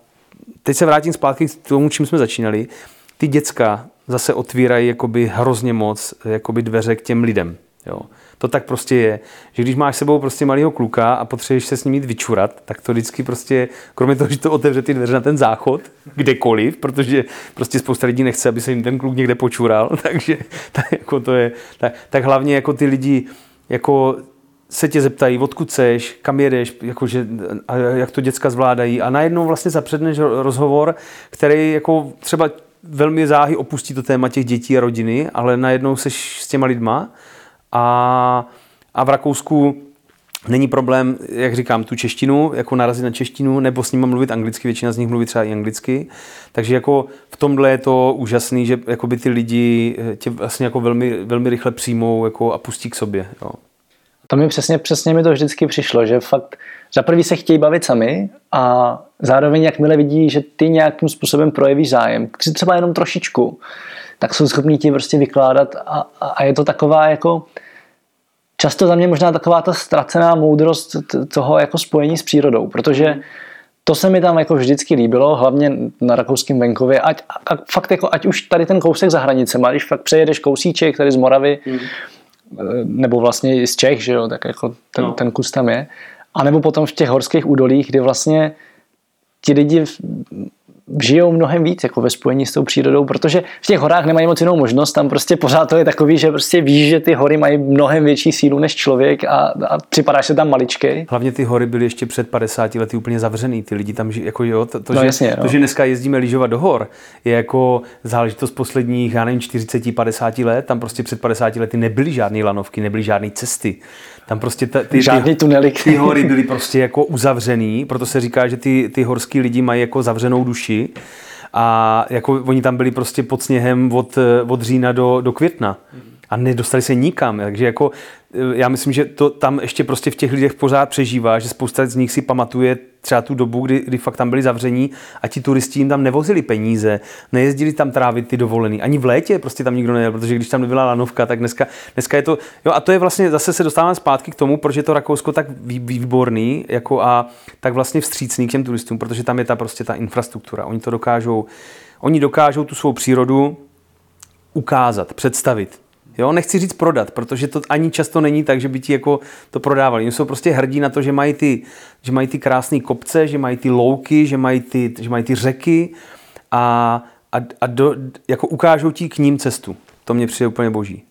teď se vrátím zpátky k tomu, čím jsme začínali. Ty děcka zase otvírají jakoby hrozně moc jakoby dveře k těm lidem. Jo. To tak prostě je, že když máš sebou prostě malého kluka a potřebuješ se s ním jít vyčurat, tak to vždycky prostě, kromě toho, že to otevře ty dveře na ten záchod, kdekoliv, protože prostě spousta lidí nechce, aby se jim ten kluk někde počural, [laughs] takže tak, jako to je, tak, tak hlavně jako ty lidi jako se tě zeptají, odkud seš, kam jedeš, jakože, a jak to děcka zvládají a najednou vlastně zapředneš rozhovor, který jako třeba velmi záhy opustí to téma těch dětí a rodiny, ale najednou seš s těma lidma a, a v Rakousku není problém, jak říkám, tu češtinu, jako narazit na češtinu, nebo s nimi mluvit anglicky, většina z nich mluví třeba i anglicky. Takže jako v tomhle je to úžasný, že by ty lidi eh, tě vlastně jako velmi, velmi rychle přijmou jako a pustí k sobě. Jo. To mi přesně, přesně mi to vždycky přišlo, že fakt za prvý se chtějí bavit sami a zároveň jakmile vidí, že ty nějakým způsobem projevíš zájem, třeba jenom trošičku, tak jsou schopní ti prostě vykládat a, a je to taková jako často za mě možná taková ta ztracená moudrost toho jako spojení s přírodou, protože to se mi tam jako vždycky líbilo, hlavně na rakouském venkově, ať, a fakt jako, ať už tady ten kousek za hranicema, když fakt přejedeš kousíček tady z Moravy, mm. nebo vlastně i z Čech, že jo, tak jako ten, no. ten kus tam je, a nebo potom v těch horských údolích, kdy vlastně ti lidi žijou mnohem víc jako ve spojení s tou přírodou, protože v těch horách nemají moc jinou možnost, tam prostě pořád to je takový, že prostě víš, že ty hory mají mnohem větší sílu než člověk a, a připadáš se tam maličkej. Hlavně ty hory byly ještě před 50 lety úplně zavřený, ty lidi tam žijí, jako jo, to, to, no, že, jasně, no. to, že dneska jezdíme lyžovat do hor, je jako záležitost posledních, já nevím, 40-50 let, tam prostě před 50 lety nebyly žádné lanovky, nebyly žádné cesty. Tam prostě ta, ty, Žádný tunely. Ty hory byly prostě jako uzavřený, proto se říká, že ty, ty horský lidi mají jako zavřenou duši a jako oni tam byli prostě pod sněhem od, od října do, do května a nedostali se nikam, takže jako eh, já myslím, že to tam ještě prostě v těch lidech pořád přežívá, že spousta z nich si pamatuje třeba tu dobu, kdy, kdy fakt tam byli zavření a ti turisti jim tam nevozili peníze, nejezdili tam trávit ty dovolený. Ani v létě prostě tam nikdo nejel, protože když tam nebyla lanovka, tak dneska, dneska je to, jo a to je vlastně, zase se dostáváme zpátky k tomu, proč je to Rakousko tak výborný jako a tak vlastně vstřícný k těm turistům, protože tam je ta prostě ta infrastruktura. Oni to dokážou, oni dokážou tu svou přírodu ukázat, představit. Jo, nechci říct prodat, protože to ani často není tak, že by ti jako to prodávali. Oni jsou prostě hrdí na to, že mají ty, že mají ty krásné kopce, že mají ty louky, že mají ty, že mají ty řeky a, a, a do, jako ukážou ti k ním cestu. To mě přijde úplně boží.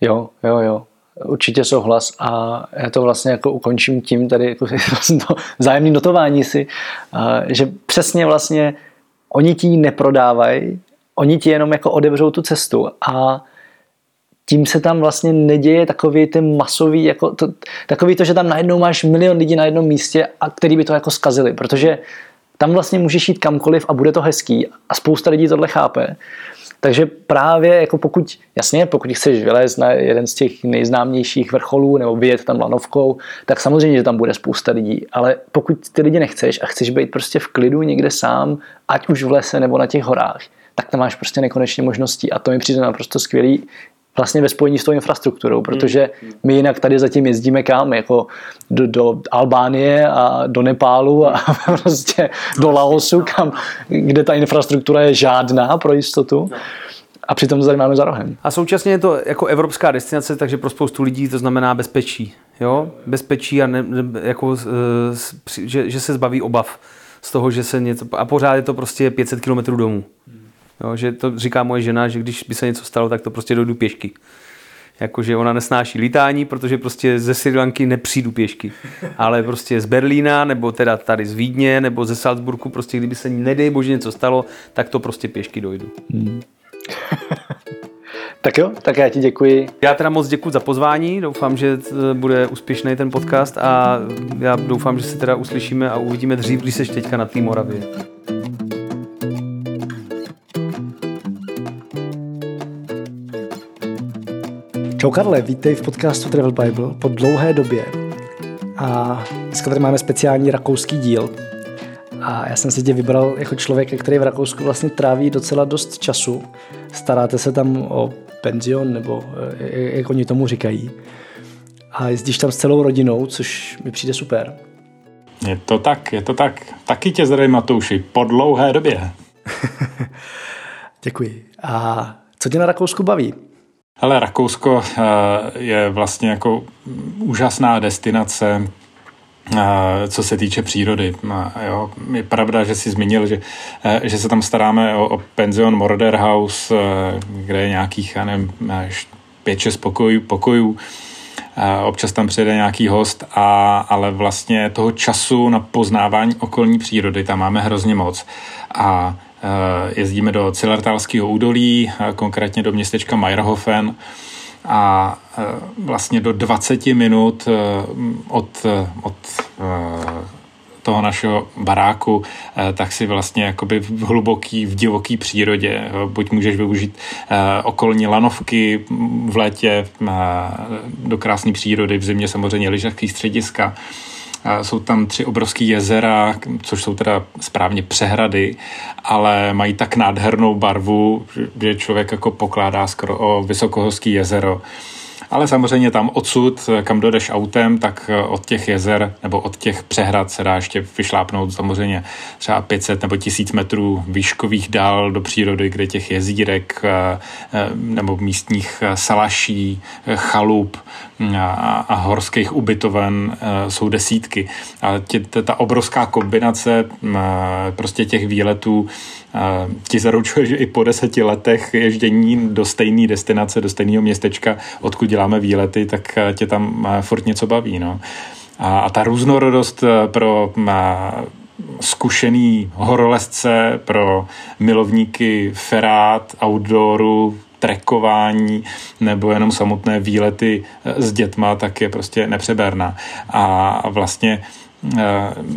Jo, jo, jo. Určitě souhlas a já to vlastně jako ukončím tím tady jako [laughs] to zájemný notování si, že přesně vlastně oni ti neprodávají, oni ti jenom jako odevřou tu cestu a tím se tam vlastně neděje takový ten masový, jako to, takový to, že tam najednou máš milion lidí na jednom místě a který by to jako skazili, protože tam vlastně můžeš jít kamkoliv a bude to hezký a spousta lidí tohle chápe. Takže právě jako pokud, jasně, pokud chceš vylézt na jeden z těch nejznámějších vrcholů nebo vyjet tam lanovkou, tak samozřejmě, že tam bude spousta lidí, ale pokud ty lidi nechceš a chceš být prostě v klidu někde sám, ať už v lese nebo na těch horách, tak tam máš prostě nekonečně možností a to mi přijde naprosto skvělý vlastně ve spojení s tou infrastrukturou, protože my jinak tady zatím jezdíme kam, jako do, do Albánie a do Nepálu a [laughs] prostě do Laosu, kam, kde ta infrastruktura je žádná pro jistotu. A přitom to tady máme za rohem. A současně je to jako evropská destinace, takže pro spoustu lidí to znamená bezpečí. Jo? Bezpečí a ne, ne, jako, že, že se zbaví obav z toho, že se něco... A pořád je to prostě 500 km domů. Jo, že to říká moje žena, že když by se něco stalo, tak to prostě dojdu pěšky. Jakože ona nesnáší lítání, protože prostě ze Sri Lanky nepřijdu pěšky. Ale prostě z Berlína, nebo teda tady z Vídně, nebo ze Salzburgu, prostě kdyby se nedej bože něco stalo, tak to prostě pěšky dojdu. Hmm. tak jo, tak já ti děkuji. Já teda moc děkuji za pozvání, doufám, že bude úspěšný ten podcast a já doufám, že se teda uslyšíme a uvidíme dřív, když seš teďka na té Moravě. Čau Karle, vítej v podcastu Travel Bible po dlouhé době. A dneska tady máme speciální rakouský díl. A já jsem si tě vybral jako člověk, který v Rakousku vlastně tráví docela dost času. Staráte se tam o penzion, nebo eh, jak oni tomu říkají. A jezdíš tam s celou rodinou, což mi přijde super. Je to tak, je to tak. Taky tě zdravím, Matouši, po dlouhé době. [laughs] Děkuji. A co tě na Rakousku baví? Ale Rakousko eh, je vlastně jako úžasná destinace, eh, co se týče přírody. Jo, je pravda, že jsi zmínil, že, eh, že se tam staráme o, o penzion Morder House, kde je nějakých, já nevím, pět, šest pokojů, pokojů. Občas tam přijede nějaký host, a, ale vlastně toho času na poznávání okolní přírody tam máme hrozně moc. A Eh, jezdíme do Cilertalského údolí, eh, konkrétně do městečka Meierhofen a eh, vlastně do 20 minut od, od toho našeho baráku, tak si vlastně jakoby v hluboký, v divoký přírodě, buď můžeš využít okolní lanovky v létě do krásné přírody, v zimě samozřejmě lyžařský střediska, Jsou tam tři obrovské jezera, což jsou teda správně přehrady, ale mají tak nádhernou barvu, že člověk jako pokládá skoro o vysokohorský jezero. Ale samozřejmě tam odsud, kam dodeš autem, tak od těch jezer nebo od těch přehrad se dá ještě vyšlápnout samozřejmě třeba 500 nebo 1000 metrů výškových dál do přírody, kde těch jezírek eh, eh, nebo místních salaší, chalup a, a horských ubytoven jsou desítky. A tě, ta obrovská kombinace prostě těch výletů ti zaručuje, že i po deseti letech ježdění do stejné destinace, do stejného městečka, odkud děláme výlety, tak tě tam furt něco baví. No. A, a ta různorodost e, pro zkušený horolezce, pro milovníky ferát, outdooru, trekování nebo jenom samotné výlety s dětma, tak je prostě nepřeberná. A vlastně Eh,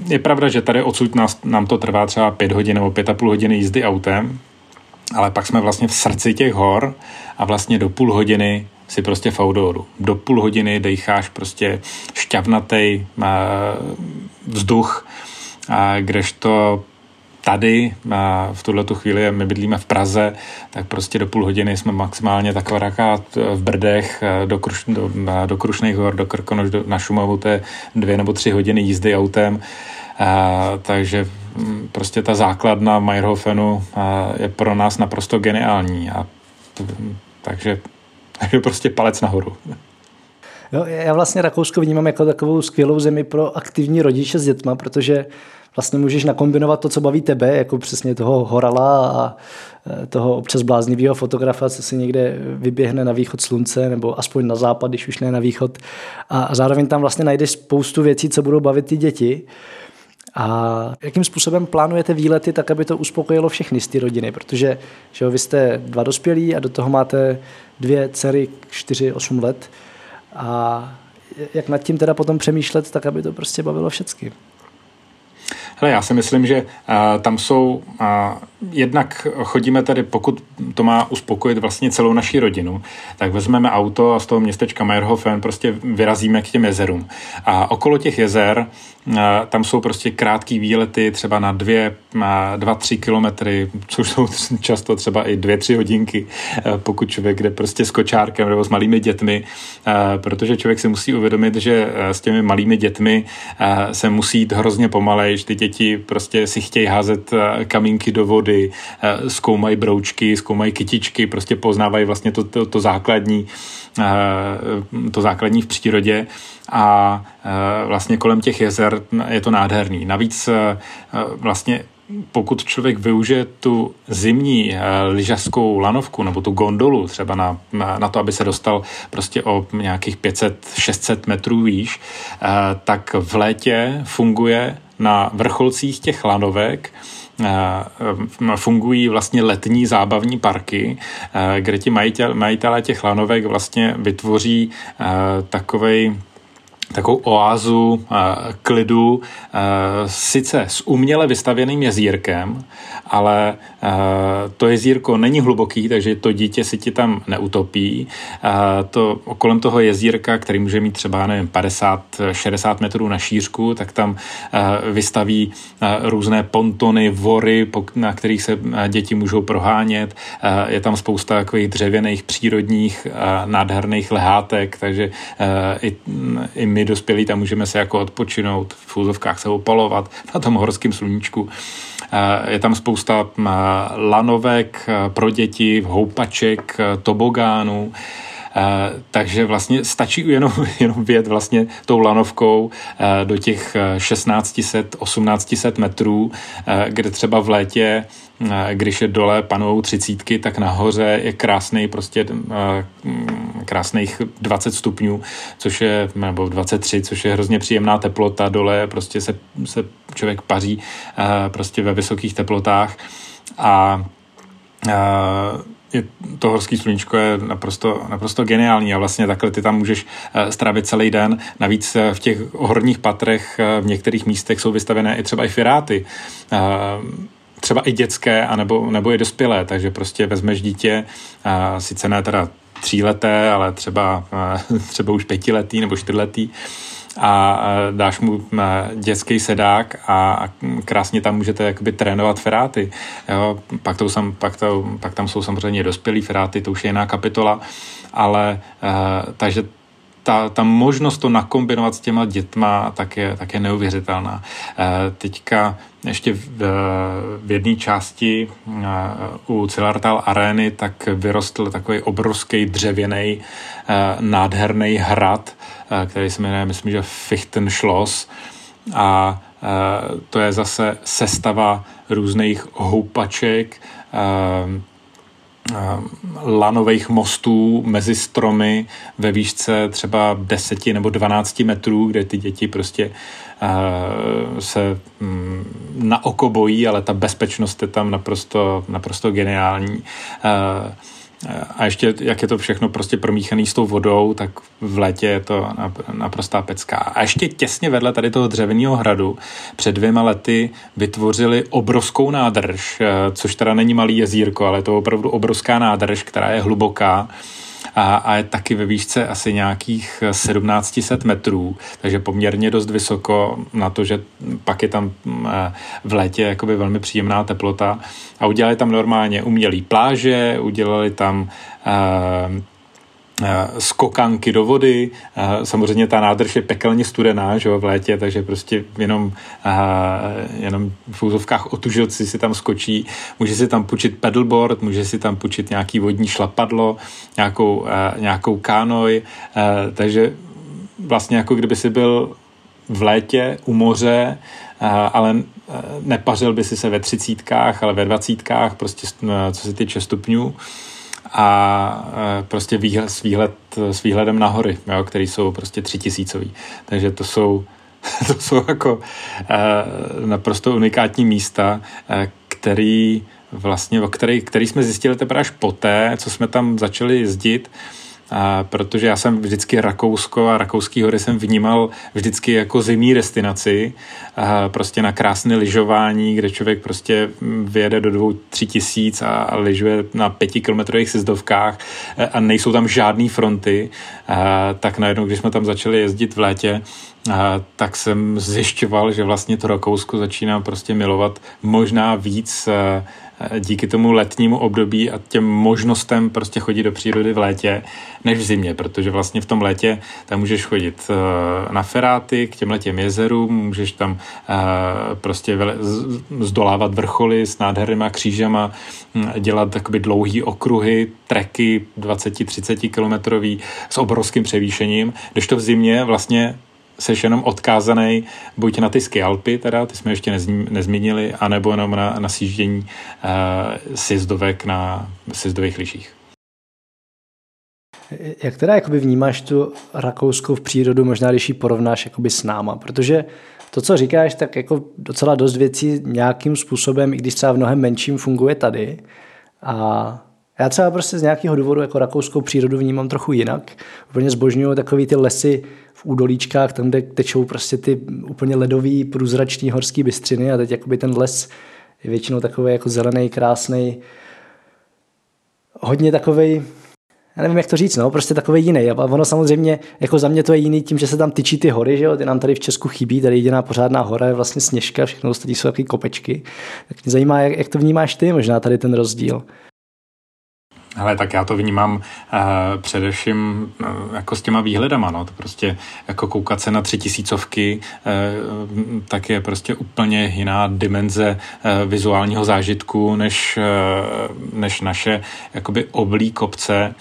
je pravda, že tady odsud nás, nám to trvá třeba pět hodin nebo pět a půl hodiny jízdy autem, ale pak jsme vlastně v srdci těch hor a vlastně do půl hodiny si prostě v outdooru. Do půl hodiny dejcháš prostě šťavnatý eh, vzduch, kdežto tady v tuhle chvíli, my bydlíme v Praze, tak prostě do půl hodiny jsme maximálně taková rakát v Brdech, do, Kruš, do, do Krušných hor, do Krkonoš, do, na Šumavu, to je dvě nebo tři hodiny jízdy autem, a, takže mm, prostě ta základna Meyerhofenu je pro nás naprosto geniální a takže, [laughs] takže prostě palec nahoru. Jo, já vlastně Rakousko vnímám jako takovou skvělou zemi pro aktivní rodiče s dětma, protože vlastně můžeš nakombinovat to, co baví tebe, jako přesně toho horala a e, toho občas bláznivého fotografa, co si někde vyběhne na východ slunce, nebo aspoň na západ, když už ne na východ. A zároveň tam vlastně najdeš spoustu věcí, co budou bavit ty děti. A jakým způsobem plánujete výlety tak, aby to uspokojilo všechny z té rodiny? Protože že jo, vy jste dva dospělí a do toho máte dvě dcery 4-8 let. A jak nad tím teda potom přemýšlet, tak aby to prostě bavilo všechny? Hele, já si myslím, že uh, tam jsou, uh, jednak chodíme tady, pokud to má uspokojit vlastně celou naši rodinu, tak vezmeme auto a z toho městečka Meyerhofen prostě vyrazíme k těm jezerům. A okolo těch jezer tam jsou prostě krátké výlety, třeba na dvě, dva, tři kilometry, což jsou [laughs] často třeba i dvě, tři hodinky, pokud člověk jde prostě s kočárkem nebo s malými dětmi, protože člověk si musí uvědomit, že s těmi malými dětmi se musí jít hrozně pomalej, že ty děti prostě si chtějí házet kamínky do vody, zkoumají broučky, zkoumají kytičky, prostě poznávají vlastně to, to, to základní, to základní v přírodě a vlastně kolem těch jezer je to nádherný. Navíc vlastně pokud člověk využije tu zimní lyžařskou lanovku nebo tu gondolu třeba na, na to, aby se dostal prostě o nějakých 500-600 metrů výš, tak v létě funguje na vrcholcích těch lanovek fungují vlastně letní zábavní parky, kde ti majitel, majitelé těch lanovek vlastně vytvoří takovej takovou oázu klidu, sice s uměle vystavěným jezírkem, ale to jezírko není hluboký, takže to dítě si ti tam neutopí. To kolem toho jezírka, který může mít třeba nevím, 50-60 metrů na šířku, tak tam vystaví různé pontony, vory, na kterých se děti můžou prohánět. Je tam spousta takových dřevěných přírodních nádherných lehátek, takže i, i my dospělí tam můžeme se jako odpočinout, v úzovkách se opalovat na tom horském sluníčku. Je tam spousta lanovek eh, pro děti, houpaček, tobogánů, takže vlastně stačí jenom, [laughs] jenom vět vlastně tou lanovkou do těch 1600, 1800 metrů, kde třeba v létě když je dole panou třicítky, tak nahoře je krásný prostě krásných 20 stupňů, což je, nebo 23, což je hrozně příjemná teplota, dole prostě se, se člověk paří prostě ve vysokých teplotách. A je, to horský sluníčko je naprosto, naprosto geniální a vlastně takhle ty tam můžeš strávit celý den. Navíc v těch horních patrech v některých místech jsou vystavené i třeba i firáty třeba i dětské, anebo, nebo i dospělé, takže prostě vezmeš dítě, a sice ne teda tříleté, ale třeba, [laughs] třeba už pětiletý nebo čtyřletý, a dáš mu dětský sedák a krásně tam můžete jakoby trénovat feráty. Jo? Pak, to, pak, to, pak tam jsou samozřejmě dospělí feráty, to už je jiná kapitola, ale takže ta, ta možnost to nakombinovat s těma dětma tak je, tak je neuvěřitelná. Teďka ještě v, v jedné části u Cilartal arény tak vyrostl takový obrovský dřevěný nádherný hrad, který se jmenuje, myslím, že Fichtenschloss a to je zase sestava různých houpaček, lanových mostů mezi stromy ve výšce třeba 10 nebo 12 metrů, kde ty děti prostě se mm, na oko bojí, ale ta bezpečnost je tam naprosto, naprosto geniální. A ještě, jak je to všechno prostě promíchaný s tou vodou, tak v létě je to naprostá pecka. A ještě těsně vedle tady toho dřevěného hradu před dvěma lety vytvořili obrovskou nádrž, což teda není malý jezírko, ale je to opravdu obrovská nádrž, která je hluboká a, a je taky ve výšce asi nějakých 1700 metrů, takže poměrně dost vysoko na to, že pak je tam eh, v létě jakoby velmi příjemná teplota. A udělali tam normálně umělý pláže, udělali tam uh, Eh, skokanky do vody. Eh, samozřejmě ta nádrž je pekelně studená že v létě, takže prostě jenom, eh, jenom v úzovkách otužilci si tam skočí. Může si tam půjčit pedalboard, může si tam půjčit nějaký vodní šlapadlo, nějakou, nějakou kánoj, takže vlastně jako kdyby si byl v létě u moře, ale nepařil by si se ve třicítkách, ale ve dvacítkách, prostě co se týče stupňů a e, prostě výhled, s, výhled, s výhledem na hory, jo, který jsou prostě třitisícový. Takže to jsou, [laughs] to jsou jako eh, naprosto unikátní místa, eh, který vlastně, který, který jsme zjistili teprve až poté, co jsme tam začali jezdit, a protože já jsem vždycky Rakousko a Rakouský hory jsem vnímal vždycky jako zimní destinaci, a prostě na krásné lyžování, kde člověk prostě vyjede do dvou, tři tisíc a, a lyžuje na pětikilometrových sezdovkách a nejsou tam žádné fronty, a, tak najednou, když jsme tam začali jezdit v létě, a, tak jsem zjišťoval, že vlastně to Rakousko začíná prostě milovat možná víc a, díky tomu letnímu období a těm možnostem prostě chodit do přírody v létě než v zimě, protože vlastně v tom létě tam můžeš chodit eh, na feráty k těm těm jezerům, můžeš tam eh, prostě zdolávat vrcholy s nádhernýma křížema, hm, dělat takoby dlouhý okruhy, treky 20-30 kilometrový s obrovským převýšením, když to v zimě vlastně seš jenom odkázaný buď na ty skialpy, teda, ty jsme ještě nezmínili, anebo jenom na, na sjíždění uh, sjezdovek na sjezdových lyžích. Jak teda jakoby vnímáš tu rakouskou v přírodu, možná když ji porovnáš jakoby s náma, protože to, co říkáš, tak jako docela dost věcí nějakým způsobem, i když třeba v mnohem menším, funguje tady. A já třeba prostě z nějakého důvodu jako rakouskou přírodu vnímám trochu jinak. Úplně zbožňuju takový ty lesy v údolíčkách, tam, kde tečou prostě ty úplně ledový, průzrační horský bystřiny a teď jakoby ten les je většinou takový jako zelený, krásný, hodně takový já nevím, jak to říct, no, prostě takový jiný. A ono samozřejmě, jako za mě to je jiný tím, že se tam tyčí ty hory, že jo, ty nám tady v Česku chybí, tady jediná pořádná hora je vlastně Sněžka, všechno ostatní jsou takové kopečky. Tak mě zajímá, jak, jak to vnímáš ty, možná tady ten rozdíl. Ale tak já to vnímám uh, především uh, jako s těma výhledama, no. To prostě jako koukat se na tři tisícovky, uh, tak je prostě úplně jiná dimenze uh, vizuálního zážitku, než, uh, než naše jakoby oblí kopce.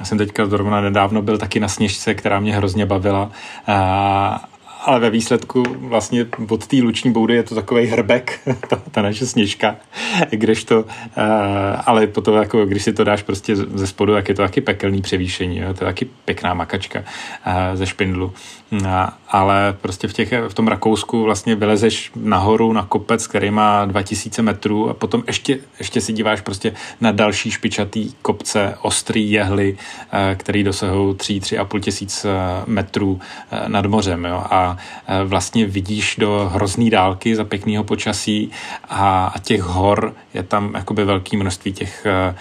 Já jsem teďka zrovna nedávno byl taky na sněžce, která mě hrozně bavila. Uh, ale ve výsledku vlastně od té luční boudy je to takový hrbek, [laughs] ta, ta naše sněžka, kdežto, uh, ale potom jako, když si to dáš prostě ze spodu, tak je to taky pekelný převýšení, jo? to je taky pěkná makačka uh, ze špindlu. Uh, ale prostě v, těch, v tom Rakousku vlastně vylezeš nahoru na kopec, který má 2000 metrů a potom ještě, ještě si díváš prostě na další špičatý kopce, ostrý jehly, uh, který dosahují 3-3,5 tisíc metrů nad mořem. Jo? A E, vlastně vidíš do hrozný dálky za pěkného počasí a, a těch hor je tam jakoby velké množství těch, e,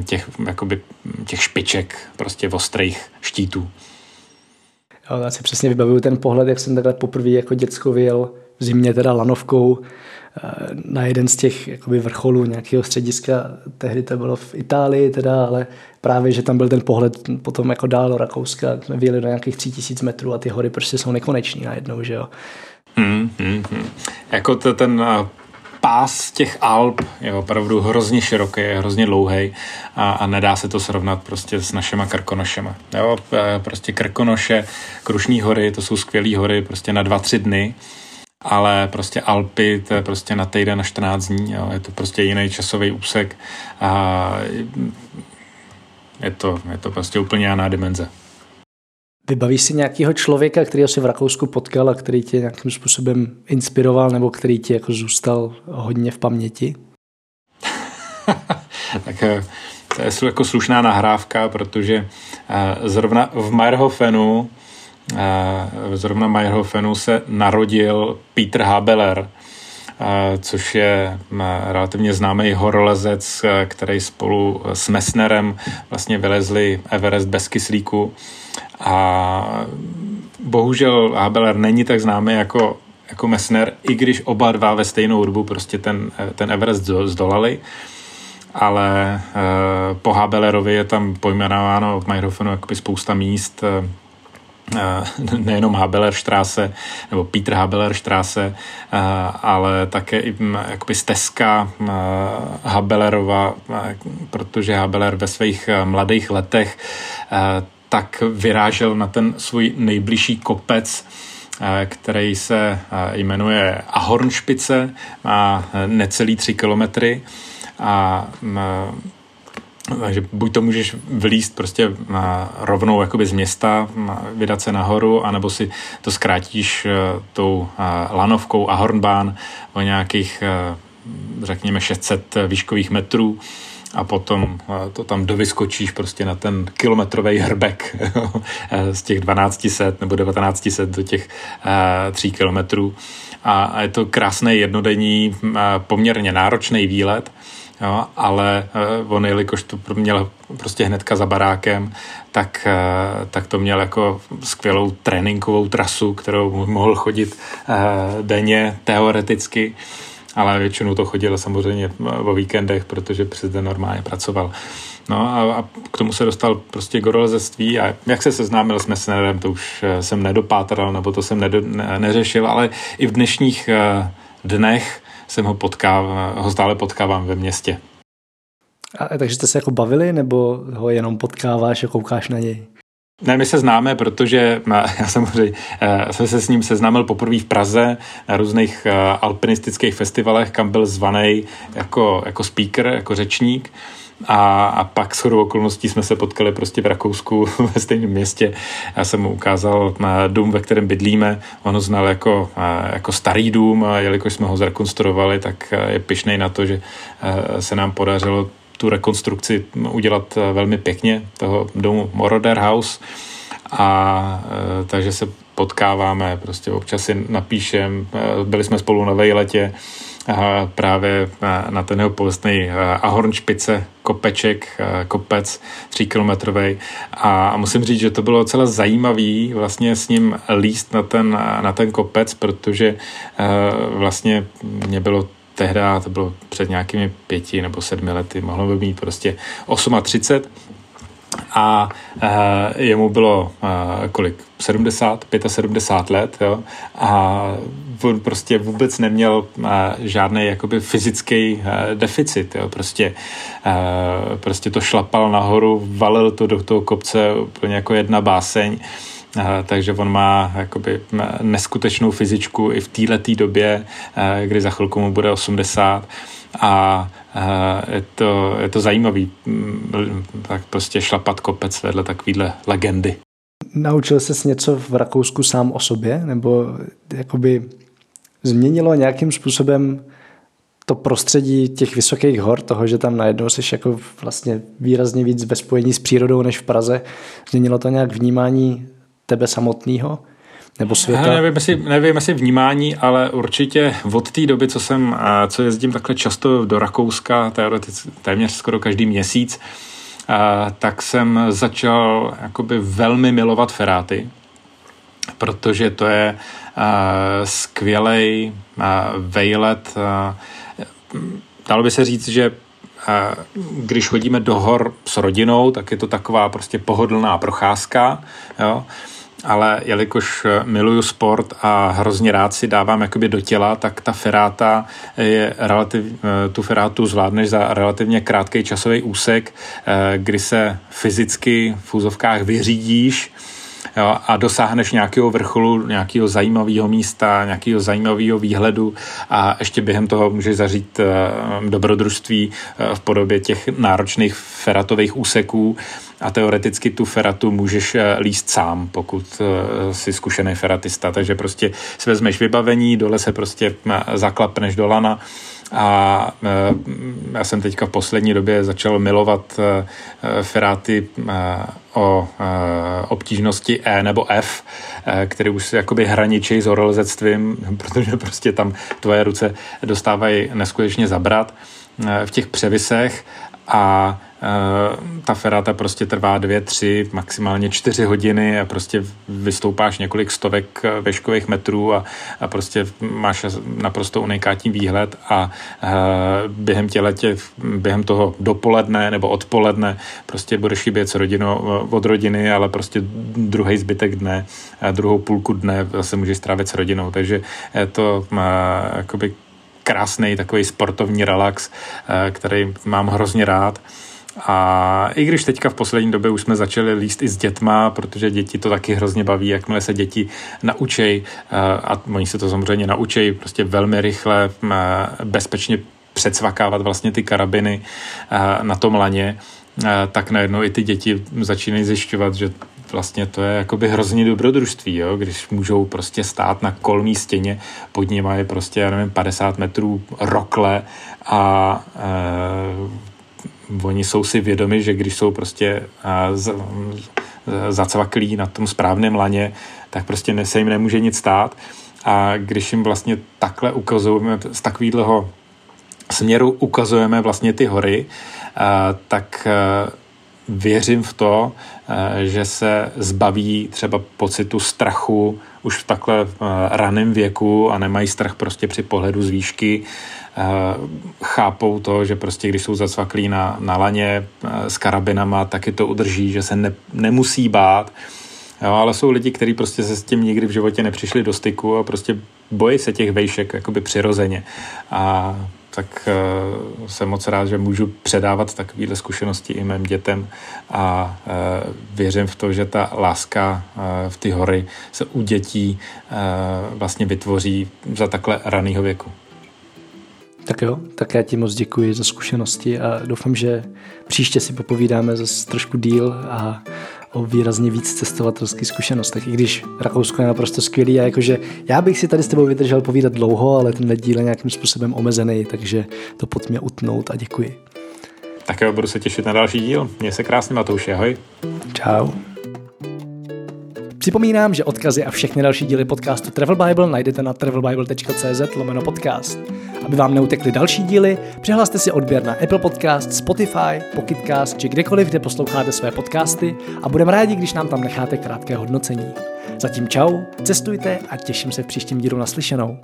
e, těch, jakoby, těch špiček, prostě ostrých štítů. Já si přesně vybavuju ten pohled, jak jsem takhle poprvé jako děcko vyjel v zimě teda lanovkou eh, na jeden z těch jakoby vrcholů nějakého střediska. Tehdy to bylo v Itálii teda, ale právě, že tam byl ten pohled potom jako dál do Rakouska, jsme vyjeli do nějakých tři tisíc metrů a ty hory prostě jsou nekoneční najednou, že jo. Hmm, hmm, hmm. Jako to, ten eh, pás těch Alp je opravdu hrozně široký, je hrozně dlouhý a, a nedá se to srovnat prostě s našima krkonošema. Jo, eh, prostě krkonoše, Krušní hory, to jsou skvělé hory prostě na dva, tři dny, ale prostě Alpy, to je prostě na týden na 14 dní, jo, je to prostě jiný časový úsek a je to, je to prostě úplně jiná dimenze. Vybavíš si nějakého člověka, kterého si v Rakousku potkal a který tě nějakým způsobem inspiroval nebo který ti jako zůstal hodně v paměti? [laughs] tak eh, to je jako slušná nahrávka, protože eh, zrovna v Meyerhofenu eh, zrovna Meyerhofenu se narodil Peter Habeler, což je relativně známý horolezec, který spolu s Messnerem vlastně vylezli Everest bez kyslíku a bohužel Habeler není tak známý jako, jako Messner, i když oba dva ve stejnou dobu prostě ten, ten Everest zdolali. Ale po Habelerovi je tam pojmenováno v jakoby spousta míst, [laughs] nejenom Habelerstraße nebo Peter Habelerstraße, ale také i jakoby stezka Habelerova, protože Habeler ve svých mladých letech tak vyrážel na ten svůj nejbližší kopec, eh, který se eh, jmenuje Ahornšpice, má eh, necelý tři kilometry a takže buď to můžeš vlíst prostě rovnou jakoby z města, vydat se nahoru, anebo si to zkrátíš tou lanovkou Ahornbahn o nějakých řekněme 600 výškových metrů a potom to tam dovyskočíš prostě na ten kilometrový hrbek [laughs] z těch 1200 nebo 1900 do těch tří kilometrů. A je to krásný jednodenní, poměrně náročný výlet, Jo, ale on, jelikož to měl prostě hnedka za barákem, tak, tak to měl jako skvělou tréninkovou trasu, kterou mohl chodit denně teoreticky ale většinou to chodilo samozřejmě o víkendech, protože přes den normálně pracoval. No a, a k tomu se dostal prostě gorolezectví a jak se seznámil s Messnerem, to už eh, jsem nedopátral, nebo to jsem nedo, ne, neřešil, ale i v dnešních eh, dnech jsem ho, potkáv, ho stále potkávám ve městě. A, takže jste se jako bavili, nebo ho jenom potkáváš a koukáš na něj? Ne, my se známe, protože já samozřejmě já jsem se s ním seznámil poprvé v Praze na různých alpinistických festivalech, kam byl zvaný jako, jako speaker, jako řečník. A, a pak s chodou okolností jsme se potkali prostě v Rakousku [laughs] ve stejném městě. Já jsem mu ukázal na dům, ve kterém bydlíme. On ho znal jako, eh, jako starý dům, a jelikož jsme ho zrekonstruovali, tak eh, je pišnej na to, že se nám podařilo tu rekonstrukci udělat eh, velmi pěkně, toho domu Moroder House. A eh, takže se potkáváme, prostě občas si napíšem, eh, byli jsme spolu na vejletě, právě na ten jeho pověstný Ahornšpice, kopeček, kopec tříkilometrový. A musím říct, že to bylo celé zajímavý vlastně s ním líst na ten, na ten kopec, protože vlastně mě bylo tehdy, to bylo před nějakými pěti nebo sedmi lety, mohlo by mít prostě 38 a e, jemu bylo e, kolik? 70, 75 let, jo? a on prostě vůbec neměl e, žádný jakoby fyzický e, deficit, jo? Prostě, e, prostě to šlapal nahoru, valil to do toho kopce úplně jako jedna báseň takže on má jakoby neskutečnou fyzičku i v této době, kdy za chvilku mu bude 80 a je to, je to zajímavý mm, tak prostě šlapat kopec vedle takovýhle legendy. Naučil ses něco v Rakousku sám o sobě? Nebo jakoby změnilo nějakým způsobem to prostředí těch vysokých hor, toho, že tam najednou jsi jako vlastně výrazně víc ve spojení s přírodou než v Praze, změnilo to nějak vnímání tebe samotného? Nebo světa? Já nevím, jestli, nevím, jestli vnímání, ale určitě od té doby, co jsem, co jezdím takhle často do Rakouska, téměř skoro každý měsíc, tak jsem začal jakoby velmi milovat feráty. protože to je skvělej vejlet. Dalo by se říct, že když chodíme do hor s rodinou, tak je to taková prostě pohodlná procházka, jo ale jelikož miluju sport a hrozně rád si dávám jakoby do těla, tak ta feráta je relativ, tu ferátu zvládneš za relativně krátký časový úsek, kdy se fyzicky v úzovkách vyřídíš, jo, a dosáhneš nějakého vrcholu, nějakého zajímavého místa, nějakého zajímavého výhledu a ještě během toho můžeš zažít uh, dobrodružství uh, v podobě těch náročných feratových úseků a teoreticky tu feratu můžeš uh, líst sám, pokud jsi zkušený feratista, takže prostě si vezmeš vybavení, dole se prostě zaklapneš do lana a já jsem teďka v poslední době začal milovat feráty o obtížnosti E nebo F, který už se jakoby hraničí s horolezectvím, [laughs] protože prostě tam tvoje ruce dostávají neskutečně zabrat v těch převisech a Eh, ta ferata prostě trvá dvě, tři, maximálně čtyři hodiny a prostě vystoupáš několik stovek eh, veškových metrů a, a prostě máš naprosto unikátní výhled a uh, během těletě, během toho dopoledne nebo odpoledne prostě budeš chybět s rodinou od rodiny, ale prostě druhý zbytek dne, druhou půlku dne zase můžeš strávit s rodinou, takže to má jakoby krásný takový sportovní relax, který mám hrozně rád. A i když teďka v poslední době už jsme začali líst i s dětma, protože děti to taky hrozně baví, jakmile se děti naučej, eh, a oni se to samozřejmě naučej prostě velmi rychle, eh, bezpečně předsvakávat vlastně ty karabiny eh, na tom laně, tak najednou i ty děti začínají zjišťovat, že vlastně to je jakoby hrozně dobrodružství, jo? když můžou prostě stát na kolmý stěně, pod nimi je prostě, já nevím, 50 metrů rokle a oni jsou si vědomi, že když jsou prostě z, zacvaklí na tom správném laně, tak prostě se jim nemůže nic stát. A když jim vlastně takhle ukazujeme, z takového směru ukazujeme vlastně ty hory, tak věřím v to, že se zbaví třeba pocitu strachu už v takhle raném věku a nemají strach prostě při pohledu z výšky Eh, chápou to, že prostě když jsou zacvaklí na, na laně eh, s karabinama, taky to udrží, že se ne, nemusí bát. Jo, ale jsou lidi, kteří prostě se s tím nikdy v životě nepřišli do styku a prostě bojí se těch vejšek jakoby přirozeně. A tak uh, jsem moc rád, že můžu předávat takovéhle zkušenosti i mým dětem a uh, věřím v to, že ta láska uh, v ty hory se u dětí vlastně vytvoří za takhle raného věku. Tak jo, tak já ti moc děkuji za zkušenosti a doufám, že příště si popovídáme zase trošku díl a o výrazně víc cestovatelských zkušenostech, i když Rakousko je naprosto skvělý a jakože já bych si tady s tebou vydržel povídat dlouho, ale ten díl je nějakým způsobem omezený, takže to pod mě utnout a děkuji. Tak jo, budu se těšit na další díl. Měj se krásně, Matouši, ahoj. Čau. Připomínám, že odkazy a všechny další díly podcastu Travel Bible najdete na travelbible.cz lomeno podcast. Aby vám neutekly další díly, přihlaste si odběr na Apple Podcast, Spotify, Pocketcast či kdekoliv, kde posloucháte své podcasty a budeme rádi, když nám tam necháte krátké hodnocení. Zatím čau, cestujte a těším se v příštím dílu naslyšenou.